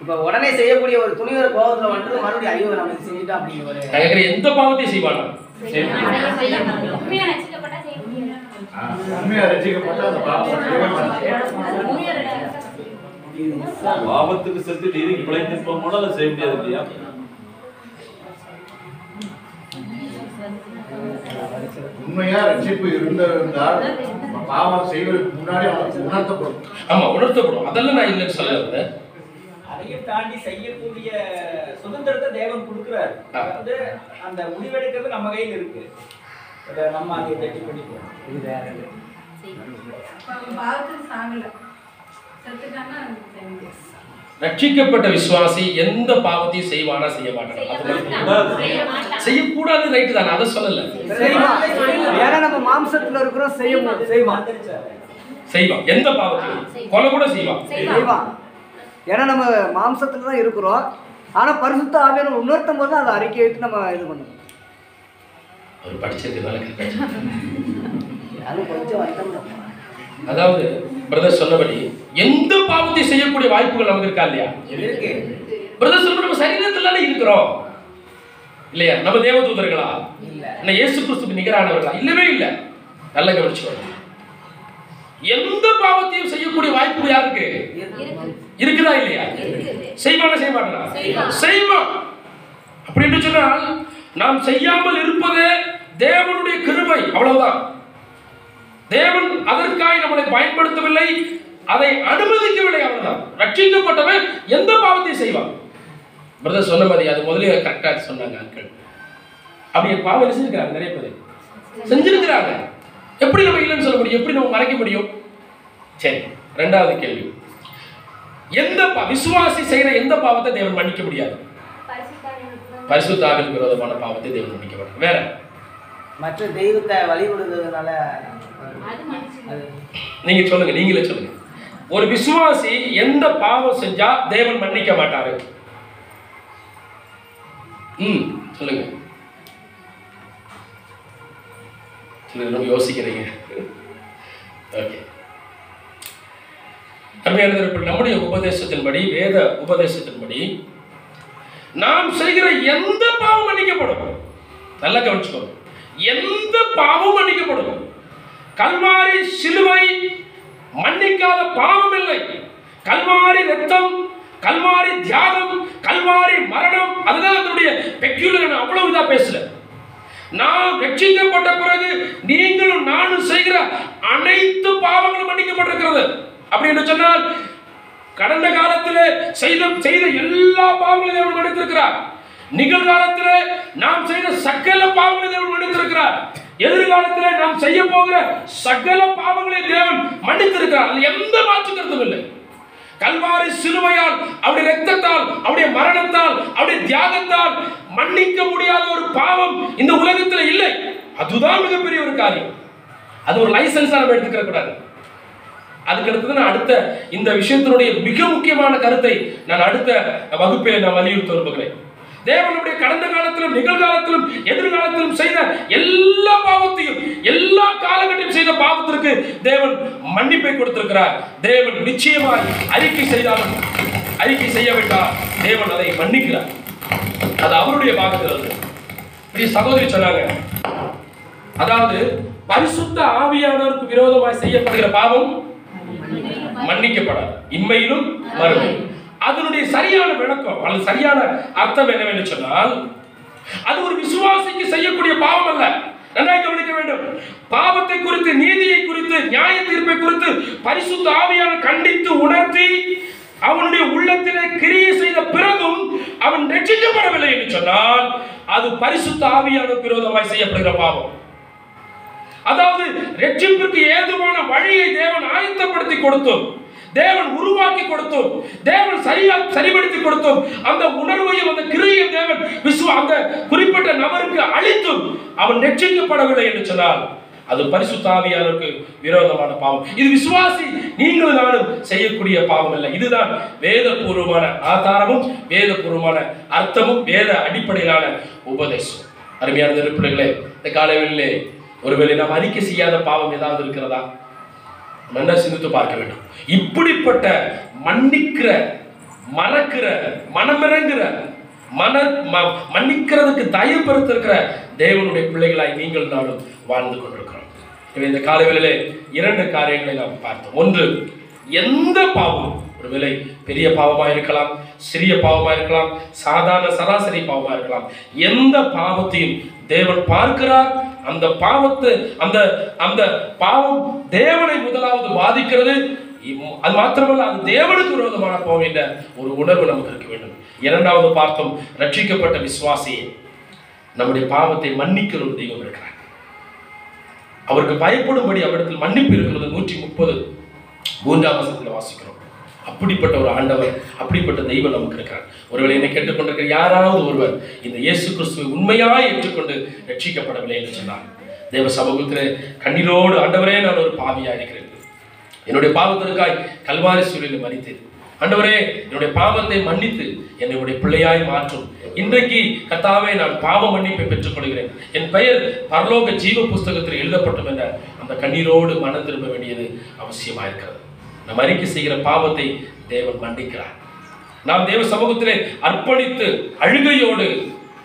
இப்போ உடனே செய்யக்கூடிய ஒரு துணிவர் கோபத்தில் வந்து மறுபடியும் ஐயோ நம்ம இது செஞ்சுட்டோம் அப்படிங்கிற ஒரு கேட்கிற எந்த பாவத்தையும் செய்வானா? செய்ய மாட்டான். உண்மையா ரசிக்கப்பட்டா செய்ய முடியாது. ஆ, உண்மையா ரட்சிக்கப்பட்ட அந்த பாவம் செய்யவே மாட்டான். உண்மையா ரசிக்கப்பட்டா பாவத்துக்கு செத்து நீதிக்கு பிழைத்திருப்போம் கூட அதை செய்ய முடியாது இல்லையா? உண்மையா ரட்சிப்பு இருந்திருந்தால் பாவம் செய்வதற்கு முன்னாடி அவனுக்கு உணர்த்தப்படும். ஆமா உணர்த்தப்படும். அதெல்லாம் நான் இல்லைன்னு சொல்ல அதையும் தாண்டி செய்யக்கூடிய சுதந்திரத்தை தேவன் கொடுக்கிறார். அதாவது அந்த முடிவெடுக்கிறது நம்ம கையில் இருக்கு. நம்ம அதை தட்டி பண்ணிக்கிறோம் இது வேற ரட்சிக்கப்பட்ட விசுவாசி எந்த பாவத்தையும் செய்வானா செய்ய மாட்டானா செய்ய. செய்யக்கூடாது ரைட்டு தானே? அதை சொல்லல. நம்ம மாம்சத்துல இருக்கிறோம் செய்யும் செய்வான். செய்வான். எந்த பாவத்தையும். கொலை கூட செய்வான். செய்வான். ஏன்னா நம்ம மாம்சத்துல தான் இருக்கிறோம். ஆனா பரிசுத்த ஆவியான உணர்த்தும் போது அதை அறிக்கை எடுத்து நம்ம இது பண்ணணும் அவர் படிச்சதுனால கொஞ்சம் வருத்தம். அதாவது பிரதர் சொன்னபடி எந்த பாவத்தையும் செய்யக்கூடிய வாய்ப்புகள் நமக்கு இருக்கா இல்லையா? பிரதர் சொன்ன நம்ம சரீரத்துல இருக்கிறோம். இல்லையா? நம்ம தேவதூதர்களா? இல்ல. இயேசு கிறிஸ்துக்கு நிகரானவர்களா? இல்லவே இல்லை. நல்ல கவனிச்சுக்கோங்க. எந்த பாவத்தையும் செய்யக்கூடிய வாய்ப்பு யாருக்கு? இருக்கு இருக்குதா இல்லையா? செய்வானா மாட்டானா செய்வான். அப்படின்னு சொன்னால் நாம் செய்யாமல் இருப்பதே தேவனுடைய கிருபை. அவ்வளவுதான். தேவன் அதற்காய் நம்மளை பயன்படுத்தவில்லை. அதை அனுமதிக்கவில்லை அவன்தான் ரட்சிக்கப்பட்டவன் எந்த பாவத்தையும் செய்வான். பிரதர் சொன்ன மாதிரி அது முதலே கரெக்டாக சொன்னாங்க ஆட்கள். அப்படி பாவம் செஞ்சிருக்கிறாங்க? நிறைய பேர். செஞ்சிருக்கிறாங்க. எப்படி நம்ம இல்லைன்னு சொல்ல முடியும்? எப்படி நம்ம மறைக்க முடியும்? சரி ரெண்டாவது கேள்வி. எந்த பா- விசுவாசி செய்கிற எந்த பாவத்தை தேவன் மன்னிக்க முடியாது? பரிசுத்தாவின் விரோதமான பாவத்தை தேவன் மன்னிக்க மாட்டார். வேற? மற்ற தெய்வத்தை வழிபடுறதுனால நீங்கள் சொல்லுங்கள் நீங்க சொல்லுங்க நீங்களே சொல்லுங்க. ஒரு விசுவாசி எந்த பாவம் செஞ்சா தேவன் மன்னிக்க மாட்டாரு? ம் சொல்லுங்க. சொல்லுங்க யோசிக்கிறீங்க ஓகே. அருமையானவர்கள் நம்முடைய உபதேசத்தின்படி வேத உபதேசத்தின்படி நாம் செய்கிற எந்த பாவம் மன்னிக்கப்படும்? நல்லா கவனிச்சுக்கோங்க. எந்த பாவம் மன்னிக்கப்படும்? கல்வாரி சிலுவை மன்னிக்காத பாவம் இல்லை கல்வாரி ரத்தம் கல்வாரி தியாகம் கல்வாரி மரணம் அதுதான் அதனுடைய பெக்யூலர் அவ்வளவு இதாக பேசல. நான் ரட்சிக்கப்பட்ட பிறகு நீங்களும் நானும் செய்கிற அனைத்து பாவங்களும் மன்னிக்கப்பட்டிருக்கிறது. அப்படின்னு சொன்னால் கடந்த காலத்தில் செய்த செய்த எல்லா பாவங்களையும் தேவன் மன்னித்திருக்கிறார். நிகழ்காலத்திலே நாம் செய்த சகல பாவங்களை தேவன் மன்னித்திருக்கிறார். எதிர்காலத்தில் நாம் செய்ய போகிற சகல பாவங்களை தேவன் மன்னித்திருக்கிறார். அது எந்த மாற்று கருத்தும் இல்லை. கல்வாரி சிலுவையால் அவருடைய ரத்தத்தால் அவருடைய மரணத்தால் அவருடைய தியாகத்தால் மன்னிக்க முடியாத ஒரு பாவம் இந்த உலகத்தில் இல்லை. அதுதான் மிகப்பெரிய ஒரு காரியம். அது ஒரு லைசன்ஸா நம்ம எடுத்துக்கிற கூடாது. அதுக்கு அடுத்தது நான் அடுத்த இந்த விஷயத்தினுடைய மிக முக்கியமான கருத்தை நான் அடுத்த வகுப்பில் நான் வலியுறுத்த விரும்புகிறேன் தேவனுடைய கடந்த காலத்திலும் நிகழ்காலத்திலும் எதிர்காலத்திலும் செய்த எல்லா பாவத்தையும் எல்லா காலகட்டத்திலும் செய்த பாவத்திற்கு தேவன் மன்னிப்பை கொடுத்திருக்கிறார். தேவன் நிச்சயமாய் அறிக்கை செய்தாலும் அறிக்கை செய்ய வேண்டாம். தேவன் அதை மன்னிக்கிறார். அது அவருடைய பாகத்தில் இப்படி சகோதரி சொன்னாங்க. அதாவது பரிசுத்த ஆவியானவருக்கு விரோதமாய் செய்யப்படுகிற பாவம் மன்னிக்கப்படாது. இம்மையிலும் மறுமையிலும் அதனுடைய சரியான விளக்கம் அல்லது சரியான அர்த்தம் என்னவென்று சொன்னால் அது ஒரு விசுவாசிக்கு செய்யக்கூடிய பாவம் அல்ல. நன்றாக கவனிக்க வேண்டும். பாவத்தை குறித்து நீதியை குறித்து நியாய தீர்ப்பை குறித்து பரிசுத்த ஆவியான கண்டித்து உணர்த்தி அவனுடைய உள்ளத்திலே கிரியை செய்த பிறகும் அவன் ரட்சிக்கப்படவில்லை என்று சொன்னால் அது பரிசுத்த ஆவியான விரோதமாய் செய்யப்படுகிற பாவம். அதாவது ரட்சிப்பிற்கு ஏதுவான வழியை தேவன் ஆயத்தப்படுத்தி கொடுத்தோம். தேவன் உருவாக்கி கொடுத்தோம். தேவன் சரியா சரிபடுத்தி கொடுத்தோம். அந்த உணர்வையும் அந்த கிரியையும் தேவன் விசுவ அந்த குறிப்பிட்ட நபருக்கு அளித்தும் அவன் ரட்சிக்கப்படவில்லை என்று சொன்னால் அது பரிசுத்தாவியானருக்கு விரோதமான பாவம். இது விசுவாசி நீங்களும் நானும் செய்யக்கூடிய பாவம் இல்லை இதுதான் வேதபூர்வமான ஆதாரமும் வேதபூர்வமான அர்த்தமும் வேத அடிப்படையிலான உபதேசம். அருமையான நெருப்பிள்ளைகளே இந்த காலைகளிலே ஒருவேளை நாம் அறிக்கை செய்யாத பாவம் ஏதாவது இருக்கிறதா? என்ன சிந்தித்து பார்க்க வேண்டும். இப்படிப்பட்ட மன்னிக்கிற மறக்கிற மனமிறங்குற மன ம- மன்னிக்கிறதுக்கு தயப்படுத்திருக்கிற தேவனுடைய பிள்ளைகளாய் நீங்கள் நாளும் வாழ்ந்து கொண்டிருக்கிறோம். எனவே இந்த காலவேளையிலே இரண்டு காரியங்களை நாம் பார்த்தோம். ஒன்று எந்த பாவம்? ஒருவேளை பெரிய பாவமா இருக்கலாம் சிறிய பாவமா இருக்கலாம் சாதாரண சராசரி பாவமா இருக்கலாம். எந்த பாவத்தையும் தேவன் பார்க்கிறார். அந்த பாவத்தை அந்த அந்த பாவம் தேவனை முதலாவது பாதிக்கிறது அது மாத்திரமல்ல அது தேவனுக்கு விரோதமான பாவம் என்ற ஒரு உணர்வு நமக்கு இருக்க வேண்டும். இரண்டாவது பார்த்தோம் ரட்சிக்கப்பட்ட விசுவாசியை நம்முடைய பாவத்தை மன்னிக்கிற ஒரு தெய்வம் இருக்கிறார். அவருக்கு பயப்படும்படி அவரிடத்தில் மன்னிப்பு இருக்கிறது நூற்றி முப்பது மூன்றாம் வசத்தில் வாசிக்கிறோம். அப்படிப்பட்ட ஒரு ஆண்டவர் அப்படிப்பட்ட தெய்வம் நமக்கு இருக்கிறார். ஒருவேளை என்னை கேட்டுக்கொண்டிருக்கிற யாராவது ஒருவர் இந்த இயேசு கிறிஸ்துவை உண்மையாக ஏற்றுக்கொண்டு ரட்சிக்கப்படவில்லை என்று சொன்னார் தேவ சமூகத்தில் கண்ணீரோடு ஆண்டவரே நான் ஒரு பாவியா இருக்கிறேன். என்னுடைய பாவத்திற்காய் கல்வாரி சூழலில் மறித்தேன் ஆண்டவரே என்னுடைய பாவத்தை மன்னித்து என்னுடைய பிள்ளையாய் மாற்றும். இன்றைக்கு கர்த்தாவே நான் பாவ மன்னிப்பை பெற்றுக் கொள்கிறேன் என் பெயர் பரலோக ஜீவ புஸ்தகத்தில் எழுதப்பட்டும் என்ற அந்த கண்ணீரோடு மனம் திரும்ப வேண்டியது அவசியமாயிருக்கிறது. நம் அறிக்கை செய்கிற பாவத்தை தேவன் மன்னிக்கிறார். நாம் தேவ சமூகத்திலே அர்ப்பணித்து அழுகையோடு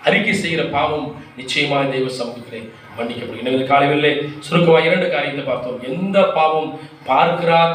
அறிக்கை செய்கிற பாவம் நிச்சயமாக தேவ சமூகத்திலே மன்னிக்கப்படும் எனவே காலையிலே சுருக்கமாக இரண்டு காரியத்தை பார்த்தோம். எந்த பாவம் பார்க்கிறார்?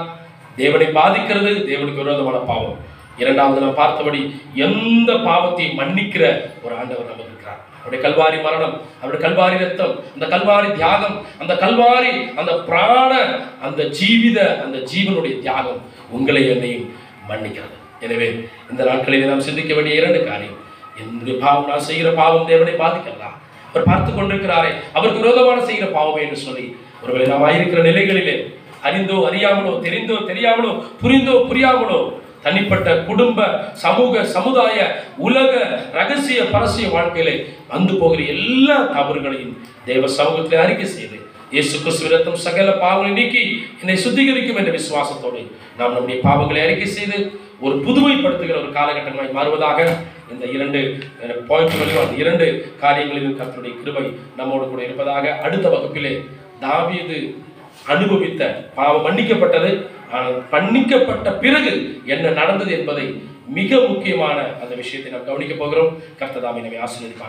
தேவனை பாதிக்கிறது தேவனுக்கு விரோதமான பாவம். இரண்டாவது நாம் பார்த்தபடி எந்த பாவத்தையும் மன்னிக்கிற ஒரு ஆண்டவர் நமக்கு இருக்கிறார். அவருடைய கல்வாரி மரணம் அவருடைய கல்வாரி ரத்தம் அந்த கல்வாரி தியாகம் அந்த கல்வாரி அந்த பிராண அந்த ஜீவித அந்த ஜீவனுடைய தியாகம் உங்களை என்னையும் மன்னிக்கிறது. எனவே இந்த நாட்களில் நாம் சிந்திக்க வேண்டிய இரண்டு காரியம் என்னுடைய பாவம் நான் செய்கிற பாவம் தேவனை பாதிக்கலாம் அவர் பார்த்து கொண்டிருக்கிறாரே அவருக்கு விரோதமான செய்கிற பாவம் என்று சொல்லி ஒருவேளை நாம் இருக்கிற நிலைகளிலே அறிந்தோ அறியாமலோ தெரிந்தோ தெரியாமலோ புரிந்தோ புரியாமலோ தனிப்பட்ட குடும்ப சமூக சமுதாய உலக ரகசிய பரசிய வாழ்க்கையில வந்து போகிற எல்லா தவறுகளையும் தேவ சமூகத்திலே அறிக்கை செய்து இயேசு கிறிஸ்துவ சகல பாவங்களை நீக்கி என்னை சுத்திகரிக்கும் என்ற விசுவாசத்தோடு நாம் நம்முடைய பாவங்களை அறிக்கை செய்து ஒரு புதுமைப்படுத்துகிற ஒரு காலகட்டமாய் மாறுவதாக இந்த இரண்டு பாயிண்ட்களையும் அந்த இரண்டு காரியங்களிலும் கர்த்தருடைய கிருபை நம்மோடு கூட இருப்பதாக அடுத்த வகுப்பிலே தாவியது அனுபவித்த பாவம் மன்னிக்கப்பட்டது. ஆனால் மன்னிக்கப்பட்ட பிறகு என்ன நடந்தது என்பதை மிக முக்கியமான அந்த விஷயத்தை நாம் கவனிக்க போகிறோம். கர்த்ததாமை நம்மை ஆசீர்வதிப்பார்